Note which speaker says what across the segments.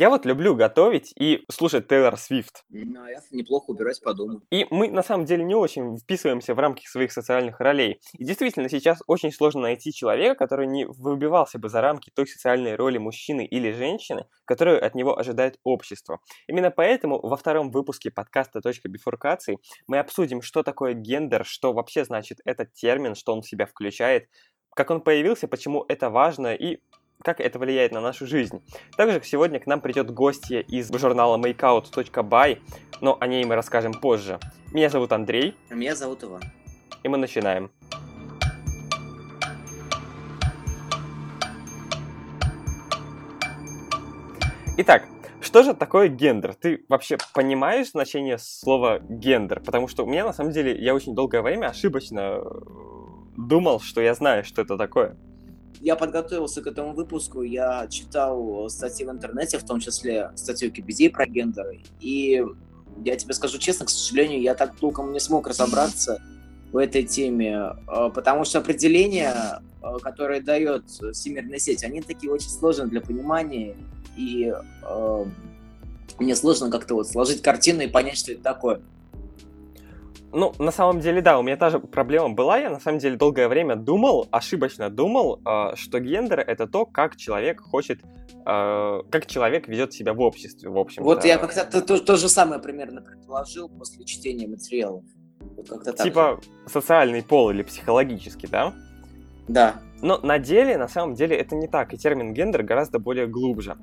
Speaker 1: Я вот люблю готовить и слушать Тейлор Свифт.
Speaker 2: Ну, а я неплохо убирать по дому.
Speaker 1: И мы на самом деле не очень вписываемся в рамки своих социальных ролей. И действительно, сейчас очень сложно найти человека, который не выбивался бы за рамки той социальной роли мужчины или женщины, которую от него ожидает общество. Именно поэтому во втором выпуске подкаста «Точка бифуркации» мы обсудим, что такое гендер, что вообще значит этот термин, что он в себя включает, как он появился, почему это важно и как это влияет на нашу жизнь. Также сегодня к нам придет гостья из журнала makeout.by, но о ней мы расскажем позже. Меня зовут Андрей.
Speaker 2: Меня зовут Иван.
Speaker 1: И мы начинаем. Итак, что же такое гендер? Ты вообще понимаешь значение слова гендер? Потому что у меня на самом деле я очень долгое время ошибочно думал, что я знаю, что это такое
Speaker 2: я подготовился к этому выпуску, я читал статьи в интернете, в том числе статью Википедии про гендеры, и я тебе скажу честно, к сожалению, я так толком не смог разобраться в этой теме, а, потому что определения, а, которые дает всемирная сеть, они такие очень сложные для понимания, и э, мне сложно как-то вот сложить картину и понять, что это такое.
Speaker 1: Ну, на самом деле, да, у меня та же проблема была. Я на самом деле долгое время думал, ошибочно думал, э, что гендер это то, как человек хочет, э, как человек ведет себя в обществе, в общем.
Speaker 2: Вот я как-то то, то, то же самое примерно предположил после чтения материалов.
Speaker 1: Вот типа же. социальный пол или психологический, да?
Speaker 2: Да.
Speaker 1: Но на деле, на самом деле, это не так, и термин гендер гораздо более глубже.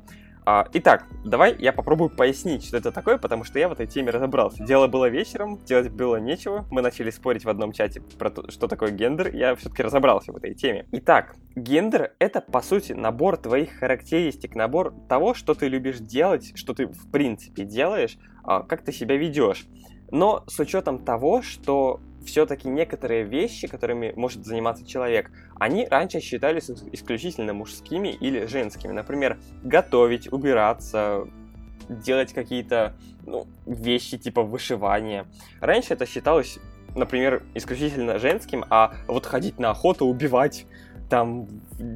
Speaker 1: А, итак, давай я попробую пояснить, что это такое, потому что я в этой теме разобрался. Дело было вечером, делать было нечего. Мы начали спорить в одном чате про то, что такое гендер. Я все-таки разобрался в этой теме. Итак, гендер — это, по сути, набор твоих характеристик, набор того, что ты любишь делать, что ты, в принципе, делаешь, а, как ты себя ведешь. Но с учетом того, что все-таки некоторые вещи, которыми может заниматься человек, они раньше считались исключительно мужскими или женскими. Например, готовить, убираться, делать какие-то ну, вещи типа вышивания. Раньше это считалось, например, исключительно женским, а вот ходить на охоту, убивать, там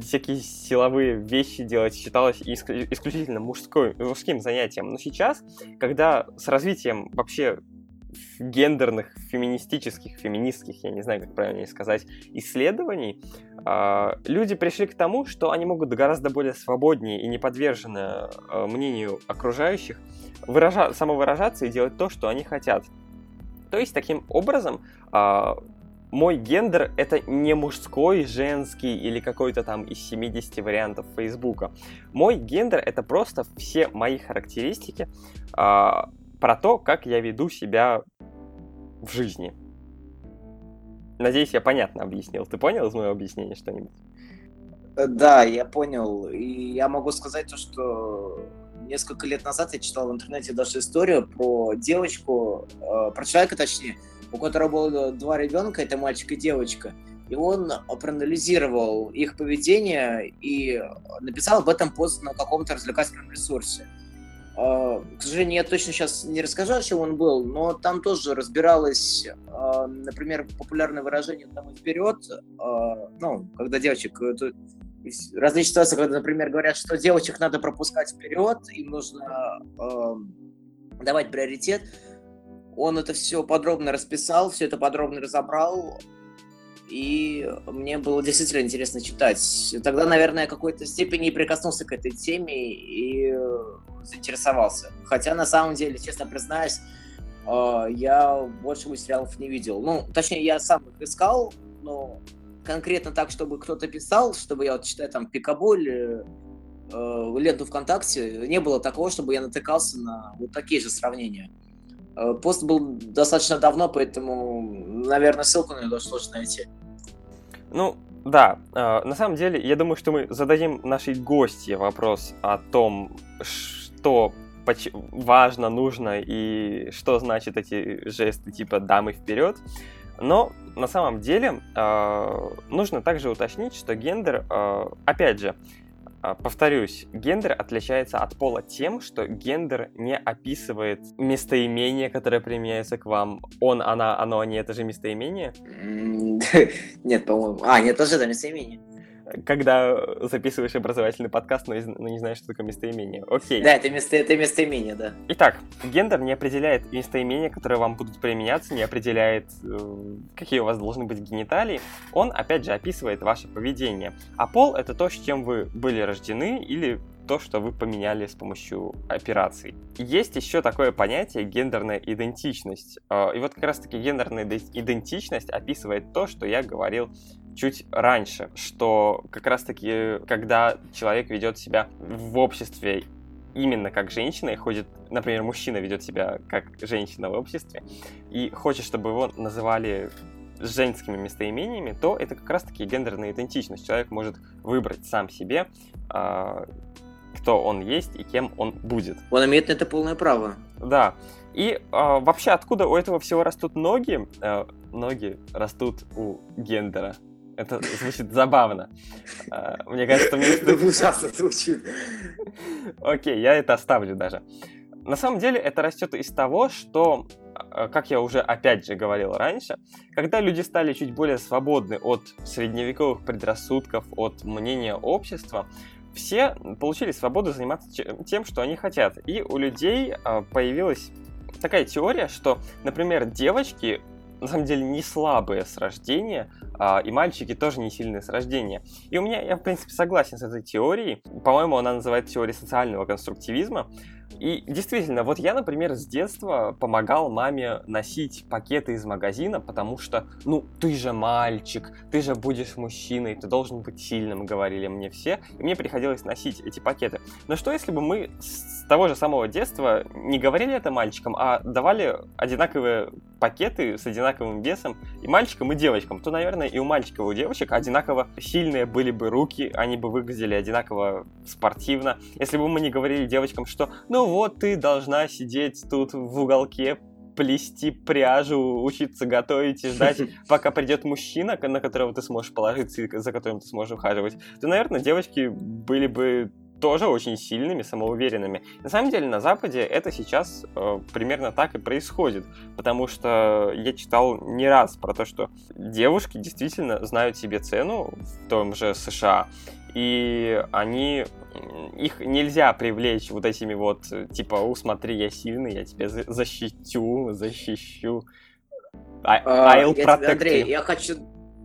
Speaker 1: всякие силовые вещи делать считалось исключительно мужской, мужским занятием. Но сейчас, когда с развитием вообще гендерных, феминистических, феминистских, я не знаю, как правильно сказать, исследований, а, люди пришли к тому, что они могут гораздо более свободнее и не подвержены а, мнению окружающих выража- самовыражаться и делать то, что они хотят. То есть, таким образом, а, мой гендер это не мужской, женский или какой-то там из 70 вариантов Фейсбука. Мой гендер это просто все мои характеристики, про то, как я веду себя в жизни. Надеюсь, я понятно объяснил. Ты понял из моего объяснения что-нибудь?
Speaker 2: Э, да, я понял. И я могу сказать то, что несколько лет назад я читал в интернете даже историю про девочку, э, про человека точнее, у которого было два ребенка, это мальчик и девочка. И он проанализировал их поведение и написал об этом пост на каком-то развлекательном ресурсе. А, к сожалению, я точно сейчас не расскажу, о чем он был, но там тоже разбиралось, а, например, популярное выражение «домой вперед», а, ну, когда девочек... Различные ситуации, когда, например, говорят, что девочек надо пропускать вперед, им нужно давать приоритет. Он это все подробно расписал, все это подробно разобрал, и мне было действительно интересно читать. Тогда, наверное, в какой-то степени прикоснулся к этой теме и заинтересовался. Хотя, на самом деле, честно признаюсь, э, я больше сериалов не видел. Ну, точнее, я сам их искал, но конкретно так, чтобы кто-то писал, чтобы я вот читаю там Пикаболь, э, э, ленту ВКонтакте, не было такого, чтобы я натыкался на вот такие же сравнения. Пост был достаточно давно, поэтому, наверное, ссылку на него сложно найти.
Speaker 1: Ну, да, на самом деле, я думаю, что мы зададим нашей гости вопрос о том, что важно, нужно и что значит эти жесты типа дамы вперед. Но на самом деле э, нужно также уточнить, что гендер, э, опять же, э, повторюсь, гендер отличается от пола тем, что гендер не описывает местоимение, которое применяется к вам. Он, она, оно, они, это же местоимение?
Speaker 2: Нет, по-моему. А, нет, тоже это местоимение.
Speaker 1: Когда записываешь образовательный подкаст, но, но не знаешь, что такое местоимение. Окей.
Speaker 2: Да, это, место, это местоимение, да.
Speaker 1: Итак, гендер не определяет местоимения, которые вам будут применяться, не определяет, э, какие у вас должны быть гениталии. Он, опять же, описывает ваше поведение. А пол — это то, с чем вы были рождены или то, что вы поменяли с помощью операций. Есть еще такое понятие гендерная идентичность. А, и вот как раз-таки гендерная идентичность описывает то, что я говорил чуть раньше, что как раз-таки, когда человек ведет себя в обществе именно как женщина и ходит, например, мужчина ведет себя как женщина в обществе и хочет, чтобы его называли женскими местоимениями, то это как раз-таки гендерная идентичность. Человек может выбрать сам себе, а, кто он есть и кем он будет.
Speaker 2: Он имеет на это полное право.
Speaker 1: Да. И э, вообще, откуда у этого всего растут ноги? Э, ноги растут у гендера. Это звучит забавно. Э, мне кажется, мне... Это ужасно звучит. Окей, я это оставлю даже. На самом деле это растет из того, что, как я уже опять же говорил раньше, когда люди стали чуть более свободны от средневековых предрассудков, от мнения общества, все получили свободу заниматься тем, что они хотят. И у людей а, появилась такая теория, что, например, девочки на самом деле не слабые с рождения, а, и мальчики тоже не сильные с рождения. И у меня, я в принципе согласен с этой теорией. По-моему, она называется теорией социального конструктивизма. И действительно, вот я, например, с детства помогал маме носить пакеты из магазина, потому что, ну, ты же мальчик, ты же будешь мужчиной, ты должен быть сильным, говорили мне все, и мне приходилось носить эти пакеты. Но что если бы мы с того же самого детства не говорили это мальчикам, а давали одинаковые пакеты с одинаковым весом и мальчикам, и девочкам, то, наверное, и у мальчиков, и у девочек одинаково сильные были бы руки, они бы выглядели одинаково спортивно. Если бы мы не говорили девочкам, что, ну вот, ты должна сидеть тут в уголке, плести пряжу, учиться готовить и ждать, пока придет мужчина, на которого ты сможешь положиться и за которым ты сможешь ухаживать, то, наверное, девочки были бы тоже очень сильными, самоуверенными. На самом деле на Западе это сейчас э, примерно так и происходит, потому что я читал не раз про то, что девушки действительно знают себе цену в том же США, и они их нельзя привлечь вот этими вот, типа, усмотри, я сильный, я тебя защитю, защищу.
Speaker 2: I, а, I'll я, protect Андрей, я хочу,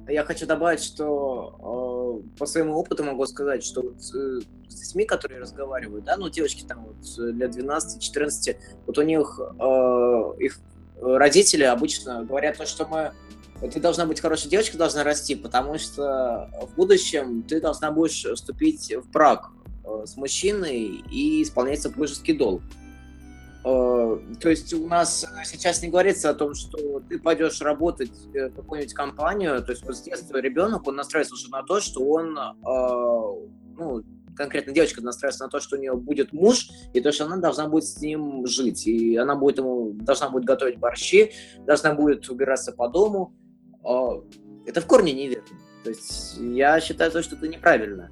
Speaker 2: я хочу добавить, что э, по своему опыту могу сказать, что вот, э, с детьми, которые разговаривают, да, ну, девочки там вот лет 12-14, вот у них э, их родители обычно говорят то, что мы ты должна быть хорошей девочкой, должна расти, потому что в будущем ты должна будешь вступить в брак э, с мужчиной и исполнять супружеский долг. Э, то есть у нас сейчас не говорится о том, что ты пойдешь работать в какую-нибудь компанию, то есть с детства ребенок, он настраивается уже на то, что он, э, ну, конкретно девочка настраивается на то, что у нее будет муж, и то, что она должна будет с ним жить, и она будет ему, должна будет готовить борщи, должна будет убираться по дому, это в корне неверно. То есть я считаю то, что это неправильно.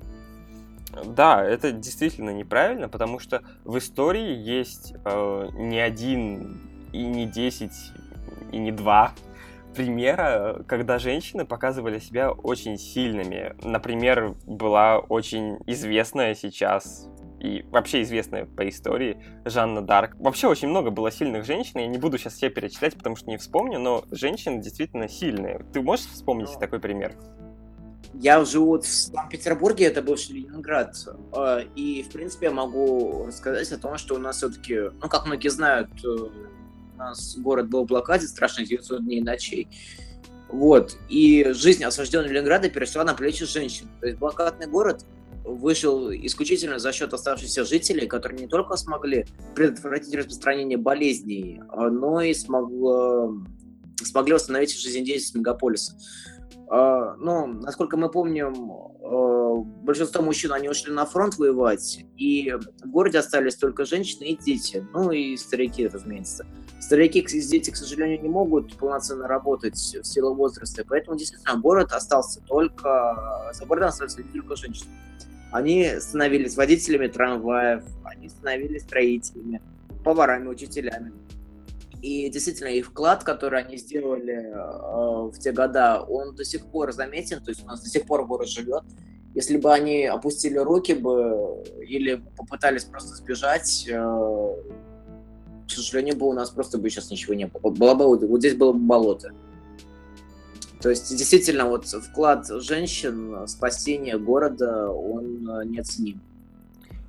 Speaker 1: Да, это действительно неправильно, потому что в истории есть э, не один и не десять и не два примера, когда женщины показывали себя очень сильными. Например, была очень известная сейчас и вообще известная по истории Жанна Дарк. Вообще очень много было сильных женщин, я не буду сейчас все перечислять, потому что не вспомню, но женщины действительно сильные. Ты можешь вспомнить но... такой пример?
Speaker 2: Я живу в Санкт-Петербурге, это бывший Ленинград, а, и, в принципе, я могу рассказать о том, что у нас все-таки, ну, как многие знают, э, у нас город был в блокаде, страшно 900 дней и ночей. Вот. И жизнь осажденного Ленинграда перешла на плечи женщин. То есть блокадный город вышел исключительно за счет оставшихся жителей, которые не только смогли предотвратить распространение болезней, а, но и смогло, смогли восстановить жизнедеятельность мегаполиса. А, ну, насколько мы помним, а, большинство мужчин, они ушли на фронт воевать, и в городе остались только женщины и дети, ну и старики, разумеется. Старики и дети, к сожалению, не могут полноценно работать в силу возраста, поэтому действительно город остался только, за городом остались только женщины. Они становились водителями трамваев, они становились строителями, поварами, учителями. И действительно, их вклад, который они сделали э, в те года, он до сих пор заметен, то есть у нас до сих пор город живет. Если бы они опустили руки бы или попытались просто сбежать, э, к сожалению, бы у нас просто бы сейчас ничего не было. было бы, вот здесь было бы болото. То есть, действительно, вот вклад женщин в спасение города, он э, неоценим.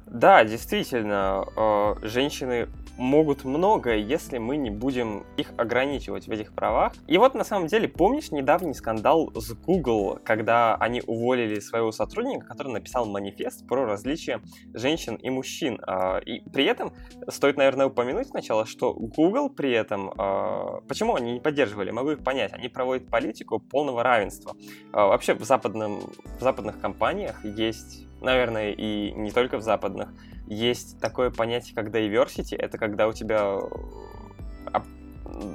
Speaker 1: Да, действительно, э, женщины могут многое, если мы не будем их ограничивать в этих правах. И вот на самом деле, помнишь недавний скандал с Google, когда они уволили своего сотрудника, который написал манифест про различия женщин и мужчин. А, и при этом стоит, наверное, упомянуть сначала, что Google при этом... А, почему они не поддерживали? Могу их понять. Они проводят политику полного равенства. А, вообще в, западном, в западных компаниях есть наверное, и не только в западных, есть такое понятие, как diversity. Это когда у тебя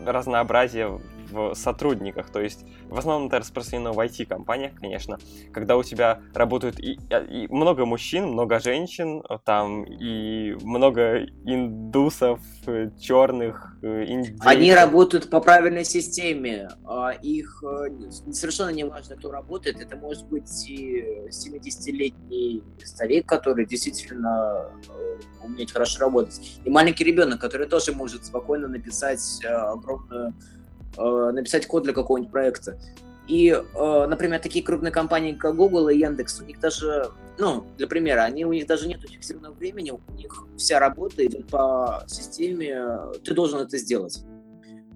Speaker 1: разнообразие в сотрудниках. То есть в основном это распространено в IT-компаниях, конечно, когда у тебя работают и, и много мужчин, много женщин, там и много индусов, черных,
Speaker 2: индейцев. Они работают по правильной системе. А их э, совершенно не важно, кто работает. Это может быть и 70-летний старик, который действительно э, умеет хорошо работать, и маленький ребенок, который тоже может спокойно написать э, огромную э, написать код для какого-нибудь проекта. И, э, например, такие крупные компании, как Google и Яндекс, у них даже, ну, для примера, они, у них даже нет фиксированного времени, у них вся работа идет по системе «ты должен это сделать».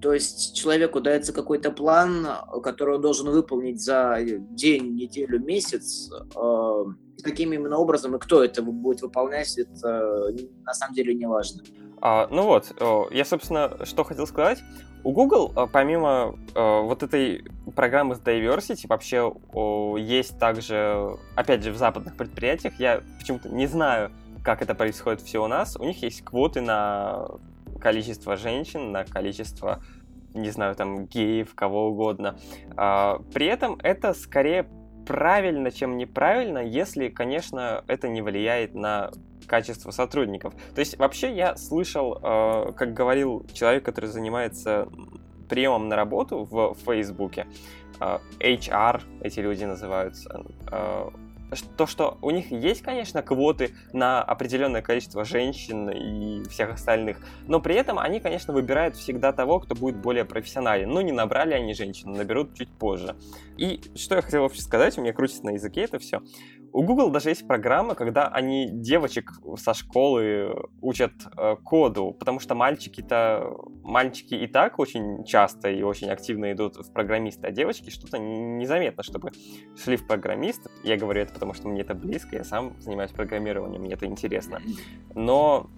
Speaker 2: То есть человеку дается какой-то план, который он должен выполнить за день, неделю, месяц. Э, каким именно образом и кто это будет выполнять, это на самом деле не важно.
Speaker 1: А, ну вот, я, собственно, что хотел сказать. У Google, э, помимо э, вот этой программы с diversity, вообще есть также, опять же, в западных предприятиях, я почему-то не знаю, как это происходит все у нас, у них есть квоты на количество женщин, на количество, не знаю, там, геев, кого угодно. А, при этом это скорее правильно, чем неправильно, если, конечно, это не влияет на качество сотрудников. То есть вообще я слышал, э, как говорил человек, который занимается приемом на работу в Фейсбуке, э, HR эти люди называются, э, то, что у них есть, конечно, квоты на определенное количество женщин и всех остальных, но при этом они, конечно, выбирают всегда того, кто будет более профессионален. Но не набрали они женщин, наберут чуть позже. И что я хотел вообще сказать, у меня крутится на языке это все. У Google даже есть программа, когда они девочек со школы учат э, коду, потому что мальчики-то мальчики и так очень часто и очень активно идут в программисты, а девочки что-то незаметно, чтобы шли в программист. Я говорю это потому, что мне это близко, я сам занимаюсь программированием, мне это интересно. Но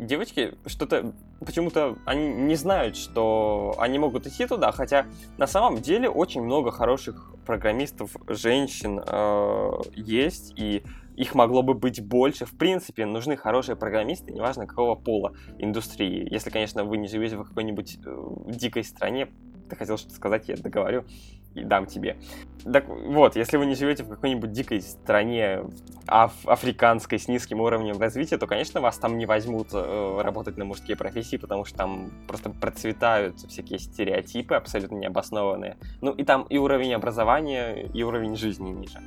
Speaker 1: девочки что-то почему-то они не знают, что они могут идти туда, хотя на самом деле очень много хороших программистов женщин э, есть и их могло бы быть больше. В принципе, нужны хорошие программисты, неважно какого пола индустрии. Если, конечно, вы не живете в какой-нибудь э, дикой стране, ты хотел что-то сказать, я договорю дам тебе. Так вот, если вы не живете в какой-нибудь дикой стране аф африканской с низким уровнем развития, то, конечно, вас там не возьмут э, работать на мужские профессии, потому что там просто процветают всякие стереотипы абсолютно необоснованные. Ну и там и уровень образования, и уровень жизни ниже.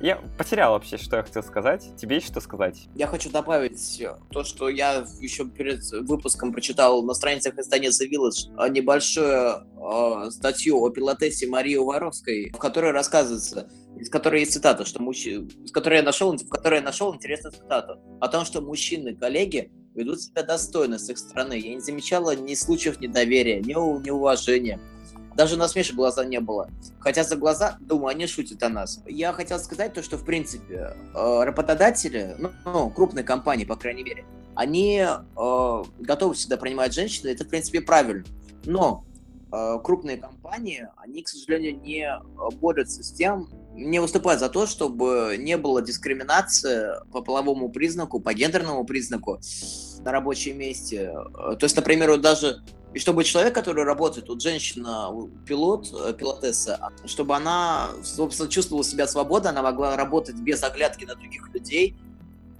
Speaker 1: Я потерял вообще, что я хотел сказать. Тебе есть что сказать?
Speaker 2: Я хочу добавить то, что я еще перед выпуском прочитал на страницах издания The Village а, небольшую э, статью о пилотессе Марии Уваровской, в которой рассказывается, из которой есть цитата, что мужчины, из которой я нашел, в которой я нашел интересную цитату о том, что мужчины, коллеги, ведут себя достойно с их стороны. Я не замечала ни случаев недоверия, ни неуважения. Даже насмешек глаза не было. Хотя за глаза, думаю, они шутят о нас. Я хотел сказать то, что, в принципе, э, работодатели, ну, ну, крупные компании, по крайней мере, они э, готовы всегда принимать женщин, это, в принципе, правильно. Но э, крупные компании, они, к сожалению, не борются с тем, не выступают за то, чтобы не было дискриминации по половому признаку, по гендерному признаку на рабочем месте. То есть, например, вот даже и чтобы человек, который работает, вот женщина, пилот, э, пилотесса, чтобы она, собственно, чувствовала себя свободно, она могла работать без оглядки на других людей.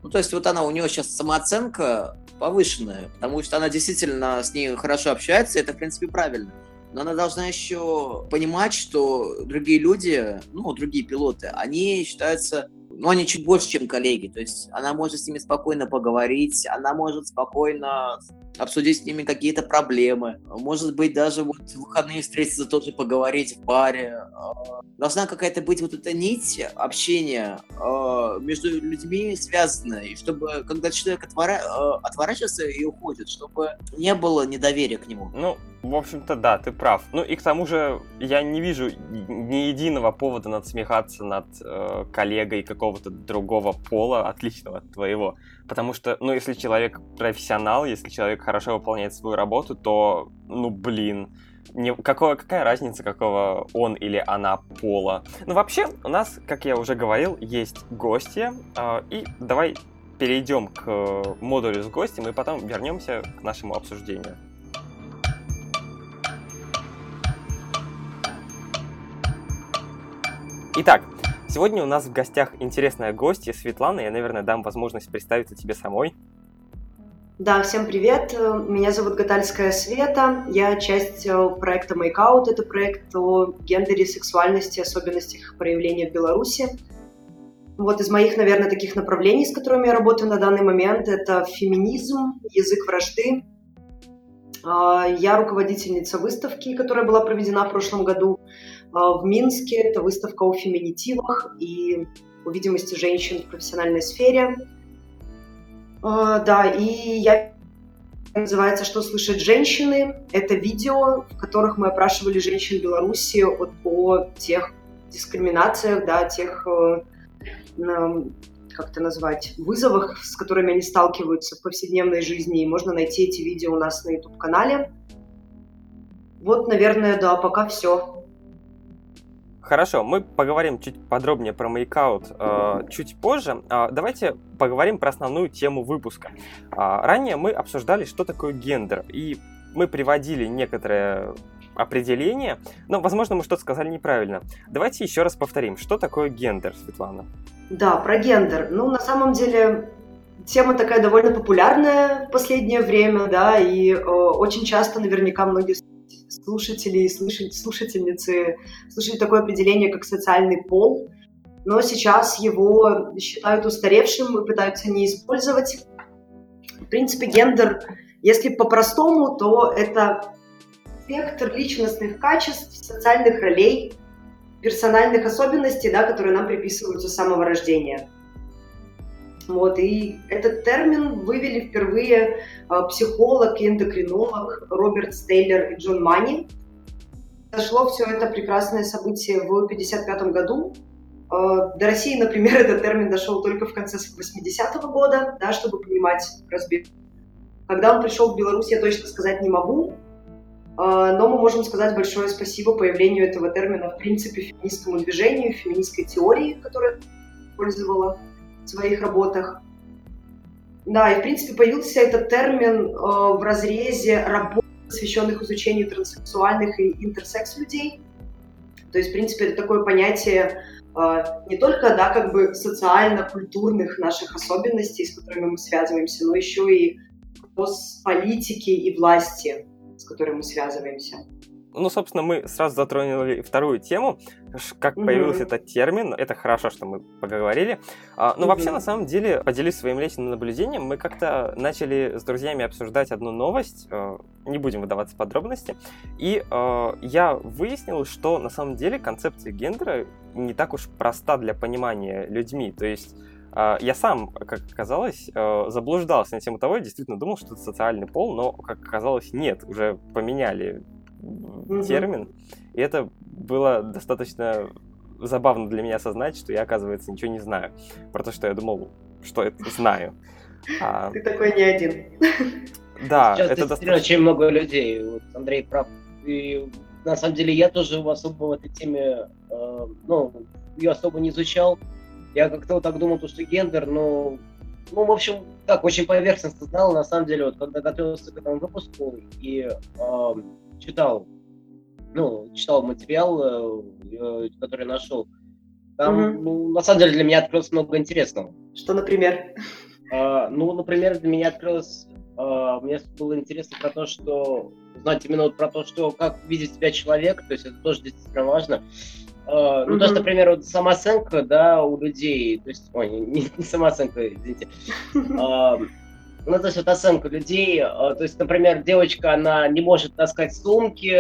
Speaker 2: Ну, то есть вот она, у нее сейчас самооценка повышенная, потому что она действительно с ней хорошо общается, и это, в принципе, правильно. Но она должна еще понимать, что другие люди, ну, другие пилоты, они считаются ну, они чуть больше, чем коллеги. То есть она может с ними спокойно поговорить, она может спокойно обсудить с ними какие-то проблемы. Может быть, даже вот в выходные встретиться, тоже поговорить в паре. А, должна какая-то быть вот эта нить общения а, между людьми связанная, и чтобы, когда человек отвора... А, отворачивается и уходит, чтобы не было недоверия к нему.
Speaker 1: Ну, в общем-то, да, ты прав. Ну и к тому же я не вижу ни единого повода надсмехаться над э, коллегой какого-то другого пола, отличного от твоего. Потому что, ну, если человек профессионал, если человек хорошо выполняет свою работу, то, ну, блин, не, какого, какая разница, какого он или она пола. Ну, вообще, у нас, как я уже говорил, есть гости, э, и давай перейдем к модулю с гостем, и потом вернемся к нашему обсуждению. Итак, сегодня у нас в гостях интересная гостья Светлана. Я, наверное, дам возможность представиться тебе самой.
Speaker 3: Да, всем привет. Меня зовут Гатальская Света. Я часть э, проекта Make Это проект о гендере, сексуальности, особенностях проявления в Беларуси. Вот из моих, наверное, таких направлений, с которыми я работаю на данный момент, это феминизм, язык вражды. А, я руководительница выставки, которая была проведена в прошлом году в Минске. Это выставка о феминитивах и о видимости женщин в профессиональной сфере. А, да, и я называется «Что слышат женщины». Это видео, в которых мы опрашивали женщин Беларуси о, о тех дискриминациях, да, тех, э, как это назвать, вызовах, с которыми они сталкиваются в повседневной жизни. И можно найти эти видео у нас на YouTube-канале. Вот, наверное, да, пока все.
Speaker 1: Хорошо, мы поговорим чуть подробнее про мейкаут э, чуть позже. Э, давайте поговорим про основную тему выпуска. Э, ранее мы обсуждали, что такое гендер, и мы приводили некоторые определения, но, возможно, мы что-то сказали неправильно. Давайте еще раз повторим, что такое гендер, Светлана?
Speaker 3: Да, про гендер. Ну, на самом деле, тема такая довольно популярная в последнее время, да, и э, очень часто наверняка многие слушатели и слушательницы слышали такое определение, как социальный пол, но сейчас его считают устаревшим и пытаются не использовать. В принципе, гендер, если по-простому, то это спектр личностных качеств, социальных ролей, персональных особенностей, да, которые нам приписываются с самого рождения. Вот, и этот термин вывели впервые а, психолог и эндокринолог Роберт Стейлер и Джон Мани. Произошло все это прекрасное событие в 1955 году. А, до России, например, этот термин дошел только в конце 80-го года, да, чтобы понимать разбег. Когда он пришел в Беларусь, я точно сказать не могу, а, но мы можем сказать большое спасибо появлению этого термина в принципе феминистскому движению, феминистской теории, которая использовала своих работах. Да, и в принципе появился этот термин э, в разрезе работ, посвященных изучению транссексуальных и интерсекс людей. То есть, в принципе, это такое понятие э, не только, да, как бы социально-культурных наших особенностей, с которыми мы связываемся, но еще и с политики и власти, с которыми мы связываемся.
Speaker 1: Ну, собственно, мы сразу затронули вторую тему, как появился этот термин. Это хорошо, что мы поговорили. А, но mm-hmm. вообще, на самом деле, поделюсь своим личным наблюдением. Мы как-то начали с друзьями обсуждать одну новость. Э, не будем выдаваться в подробности. И э, я выяснил, что на самом деле концепция гендера не так уж проста для понимания людьми. То есть э, я сам, как оказалось, заблуждался на тему того, я действительно думал, что это социальный пол, но, как оказалось, нет, уже поменяли mm-hmm. термин. И это было достаточно забавно для меня осознать, что я, оказывается, ничего не знаю про то, что я думал, что это знаю.
Speaker 3: А... Ты такой не один.
Speaker 2: Да, Сейчас это достаточно... очень много людей. Вот Андрей прав. И на самом деле я тоже особо в этой теме, э, ну, ее особо не изучал. Я как-то вот так думал, что гендер, но ну, в общем, так, очень поверхностно знал, на самом деле, вот когда готовился к этому выпуску и э, читал, ну, читал материал, э, который нашел, там, угу. ну, на самом деле, для меня открылось много интересного.
Speaker 3: Что, например?
Speaker 2: Э, ну, например, для меня открылось, э, мне было интересно про то, что, узнать именно вот про то, что, как видит себя человек, то есть это тоже действительно важно.
Speaker 4: Uh, ну, то есть, например, вот самооценка, да, у людей, то есть, ой, не, не самооценка, извините, uh, ну, то есть, вот оценка людей, uh, то есть, например, девочка, она не может таскать сумки,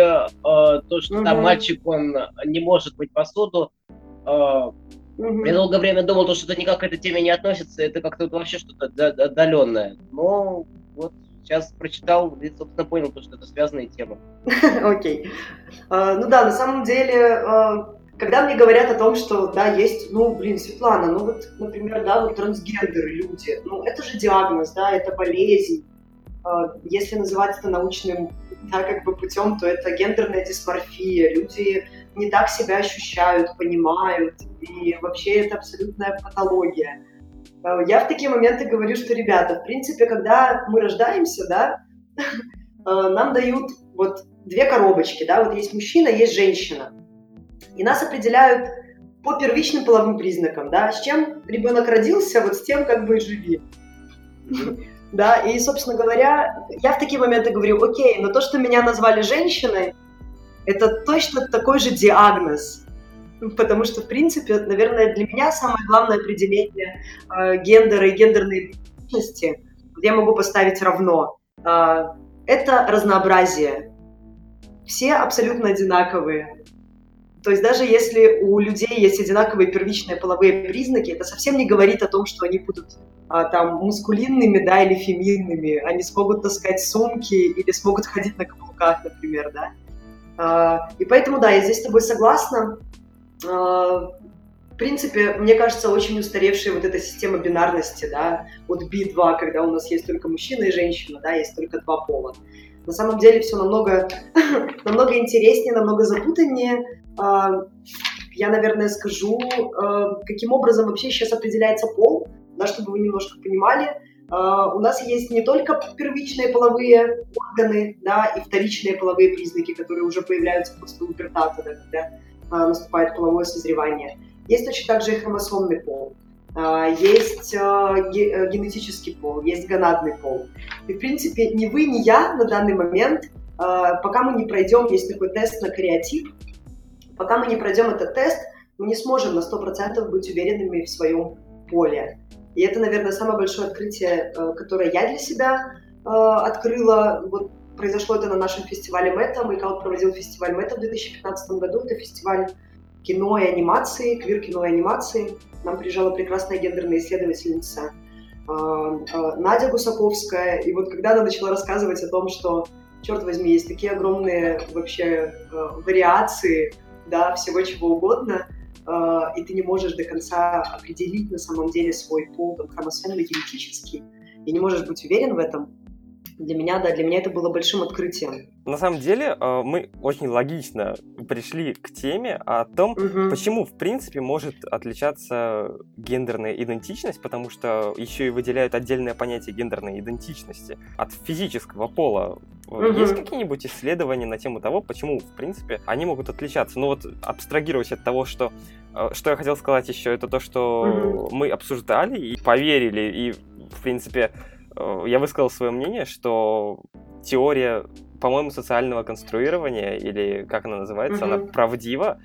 Speaker 4: то, что mm-hmm. там мальчик, он не может мыть посуду, Mm-hmm. Я долгое время думал, что это никак к этой теме не относится, это как-то вообще что-то отдаленное. Но вот сейчас прочитал и, собственно, понял, что это связанные темы.
Speaker 3: Окей. Ну да, на самом деле, когда мне говорят о том, что, да, есть, ну, блин, Светлана, ну вот, например, да, вот трансгендеры люди, ну, это же диагноз, да, это болезнь. А, если называть это научным, да, как бы путем, то это гендерная дисморфия. Люди не так себя ощущают, понимают, и вообще это абсолютная патология. Э, я в такие моменты говорю, что, ребята, в принципе, когда мы рождаемся, да, э, нам дают вот две коробочки, да, вот есть мужчина, есть женщина. И нас определяют по первичным половым признакам, да, с чем ребенок родился, вот с тем как бы и живи. Да, и, собственно говоря, я в такие моменты говорю, окей, но то, что меня назвали женщиной, это точно такой же диагноз. Потому что, в принципе, наверное, для меня самое главное определение э, гендера и гендерной идентичности, я могу поставить равно, э, это разнообразие. Все абсолютно одинаковые. То есть даже если у людей есть одинаковые первичные половые признаки, это совсем не говорит о том, что они будут а, там мускулинными, да, или феминными. Они смогут таскать сумки или смогут ходить на каблуках, например, да. А, и поэтому, да, я здесь с тобой согласна. А, в принципе, мне кажется, очень устаревшая вот эта система бинарности, да, вот B2, когда у нас есть только мужчина и женщина, да, есть только два пола. На самом деле все намного, намного интереснее, намного запутаннее. А, я, наверное, скажу, каким образом вообще сейчас определяется пол, да, чтобы вы немножко понимали. Uh, у нас есть не только первичные половые органы, да, и вторичные половые признаки, которые уже появляются после пубертата, да, когда наступает половое созревание. Есть точно так же и хромосомный пол. Uh, есть генетический пол, есть гонадный пол. И, в принципе, ни вы, ни я на данный момент, пока мы не пройдем, есть такой тест на креатив, пока мы не пройдем этот тест, мы не сможем на 100% быть уверенными в своем поле. И это, наверное, самое большое открытие, э, которое я для себя э, открыла. Вот произошло это на нашем фестивале Мета. Майкал проводил фестиваль Мета в 2015 году. Это фестиваль кино и анимации, квир-кино и анимации. Нам приезжала прекрасная гендерная исследовательница э, Надя Гусаковская. И вот когда она начала рассказывать о том, что, черт возьми, есть такие огромные вообще вариации да, всего чего угодно, а, и ты не можешь до конца определить на самом деле свой пол там, хромосомно-генетический, и не можешь быть уверен в этом, для меня, да, для меня это было большим открытием.
Speaker 1: На самом деле, а, мы очень логично пришли к теме о том, угу. почему, в принципе, может отличаться гендерная идентичность, потому что еще и выделяют отдельное понятие гендерной идентичности от физического пола. Угу. Есть какие-нибудь исследования на тему того, почему, в принципе, они могут отличаться? Ну вот, абстрагировать от того, что а, что я хотел сказать еще, это то, что угу. мы обсуждали и поверили, и, в принципе, Э, я высказал свое мнение, что теория, по-моему, социального конструирования, или как она называется, mm-hmm. она правдива,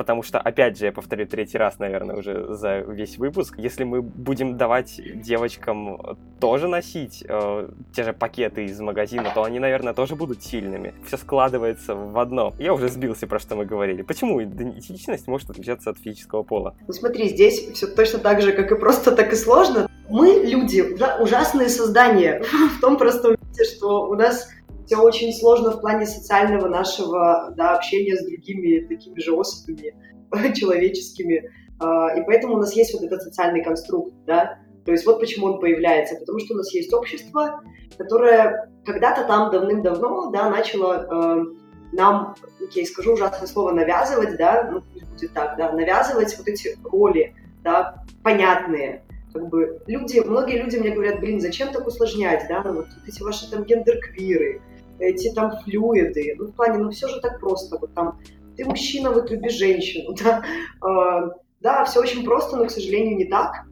Speaker 1: потому что, опять же, я повторю третий раз, наверное, уже за весь выпуск, если мы будем давать девочкам тоже носить э, те же пакеты из магазина, то они, наверное, тоже будут сильными. Все складывается в одно. Я уже сбился, про что мы говорили. Почему идентичность может отличаться от физического пола?
Speaker 3: Ну смотри, здесь все точно так же, как и просто, так и сложно. Мы, люди, ужасные создания в том простом виде, что у нас все очень сложно в плане социального нашего да, общения с другими такими же особями человеческими. А, и поэтому у нас есть вот этот социальный конструкт, да, то есть вот почему он появляется, потому что у нас есть общество, которое когда-то там давным-давно, да, начало э, нам, окей, скажу ужасное слово, навязывать, да, ну пусть будет так, да, навязывать вот эти роли, да, понятные, как бы люди, многие люди мне говорят, блин, зачем так усложнять, да, ну, вот, эти ваши там гендер-квиры, эти там флюиды, ну, в плане, ну, все же так просто, вот там, ты мужчина, вот люби женщину, да, э, да, все очень просто, но, к сожалению, не так,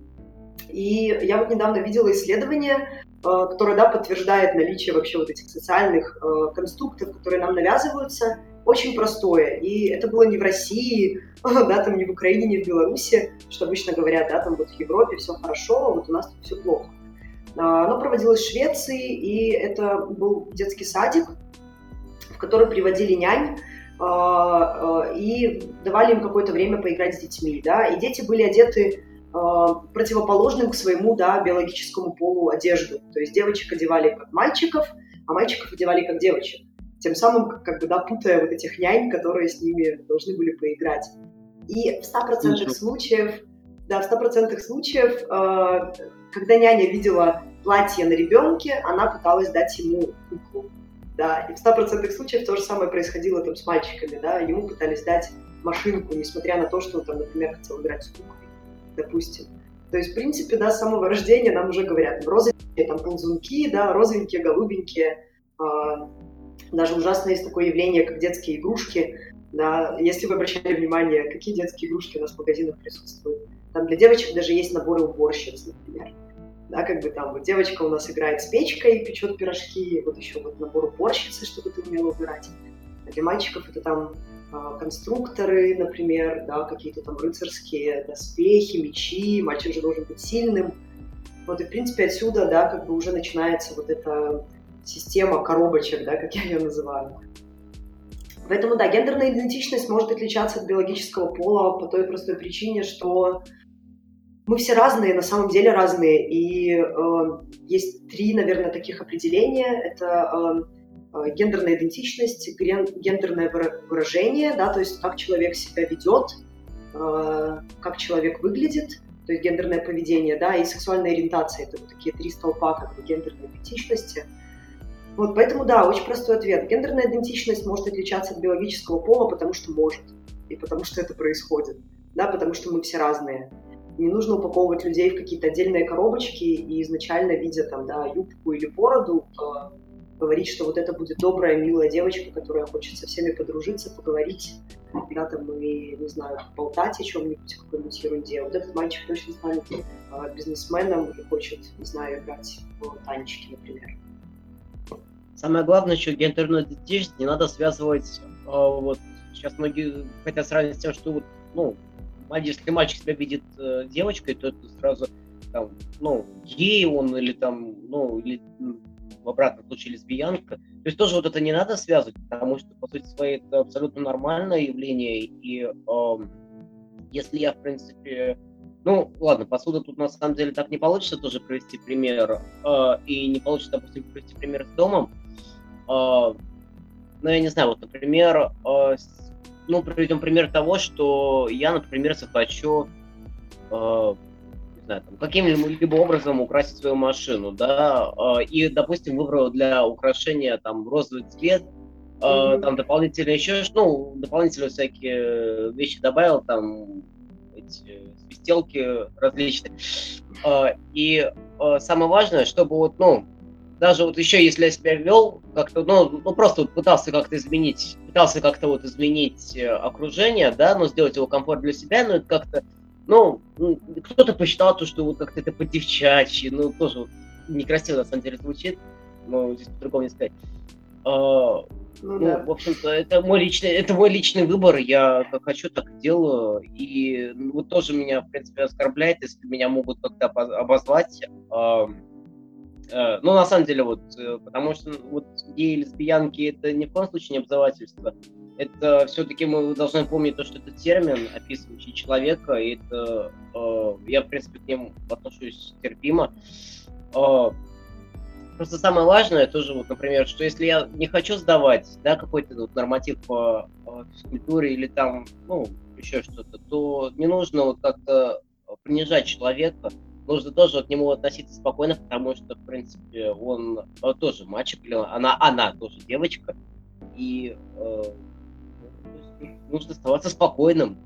Speaker 3: и я вот недавно видела исследование, э, которое, да, подтверждает наличие вообще вот этих социальных э, конструктов, которые нам навязываются, очень простое. И это было не в России, да, там не в Украине, не в Беларуси, что обычно говорят, да, там вот в Европе все хорошо, а вот у нас тут все плохо. А, оно проводилось в Швеции, и это был детский садик, в который приводили нянь, а, и давали им какое-то время поиграть с детьми, да, и дети были одеты противоположным к своему, да, биологическому полу одежду. То есть девочек одевали как мальчиков, а мальчиков одевали как девочек тем самым как бы, да, путая вот этих нянь, которые с ними должны были поиграть. И в 100% случаев, да, в 100% случаев, когда няня видела платье на ребенке, она пыталась дать ему куклу. Да, и в 100% случаев то же самое происходило там с мальчиками, да, ему пытались дать машинку, несмотря на то, что он там, например, хотел играть с куклой, допустим. То есть, в принципе, да, с самого рождения нам уже говорят, розовенькие там ползунки, да, розовенькие, голубенькие, э, даже ужасно есть такое явление, как детские игрушки. Да, если вы обращали внимание, какие детские игрушки у нас в магазинах присутствуют. Там для девочек даже есть наборы уборщиц, например. Да, как бы там вот девочка у нас играет с печкой, печет пирожки, вот еще вот набор уборщицы, чтобы ты умела убирать. А для мальчиков это там э, конструкторы, например, да, какие-то там рыцарские доспехи, мечи, мальчик же должен быть сильным. Вот и, в принципе, отсюда, да, как бы уже начинается вот это система коробочек, да, как я ее называю. Поэтому, да, гендерная идентичность может отличаться от биологического пола по той простой причине, что мы все разные, на самом деле разные. И э, есть три, наверное, таких определения. Это э, э гендерная идентичность, гендерное выражение, да, то есть как человек себя ведет, э, как человек выглядит, то есть гендерное поведение, да, и сексуальная ориентация. Это вот такие три столпа как бы гендерной идентичности – вот, поэтому, да, очень простой ответ. Гендерная идентичность может отличаться от биологического пола, потому что может, и потому что это происходит, да, потому что мы все разные. Не нужно упаковывать людей в какие-то отдельные коробочки и изначально, видя там, да, юбку или бороду, э, говорить, что вот это будет добрая, милая девочка, которая хочет со всеми подружиться, поговорить, да, там, и, не знаю, болтать о чем-нибудь, какой-нибудь ерунде. Вот этот мальчик точно станет э, бизнесменом и хочет, не знаю, играть в танчики, например.
Speaker 4: Самое главное, что гендерную идентичность не надо связывать, э, вот, сейчас многие хотят сравнить с тем, что вот, ну, если мальчик себя видит э, девочкой, то это сразу там, ну, гей он или там, ну, или в обратном случае лесбиянка. То есть тоже вот это не надо связывать, потому что, по сути своей, это абсолютно нормальное явление, и э, если я, в принципе, ну, ладно, посуда тут на самом деле так не получится тоже привести пример, э, и не получится, допустим, привести пример с домом, ну, я не знаю, вот, например, а, ну, приведем пример того, что я, например, захочу, а, не знаю, там, каким-либо образом украсить свою машину, да, и, допустим, выбрал для украшения там розовый цвет, mm-hmm. там дополнительно еще, ну, дополнительно всякие вещи добавил, там, эти свистелки различные. И самое важное, чтобы вот, ну, даже вот еще если я себя вел, как-то, ну, ну просто вот пытался как-то изменить, пытался как-то вот изменить э, окружение, да, но сделать его комфорт для себя, но это как-то, ну, кто-то посчитал то, что вот как-то это по-девчачьи, ну, тоже вот некрасиво на самом деле звучит, но здесь по-другому не сказать. А, ну, ну да. в общем-то, это мой личный, это мой личный выбор, я как хочу, так и делаю, и ну, вот тоже меня, в принципе, оскорбляет, если меня могут как-то обозвать, ну, на самом деле, вот, э, потому что вот геи и лесбиянки это ни в коем случае не обзывательство. Это все-таки мы должны помнить то, что это термин, описывающий человека, и это э, я, в принципе, к ним отношусь терпимо. Э, просто самое важное тоже, вот, например, что если я не хочу сдавать, да, какой-то вот норматив по физкультуре или там, ну, еще что-то, то не нужно вот как-то принижать человека, нужно тоже к нему относиться спокойно, потому что, в принципе, он, он тоже мальчик, или она, она тоже девочка, и э, нужно оставаться спокойным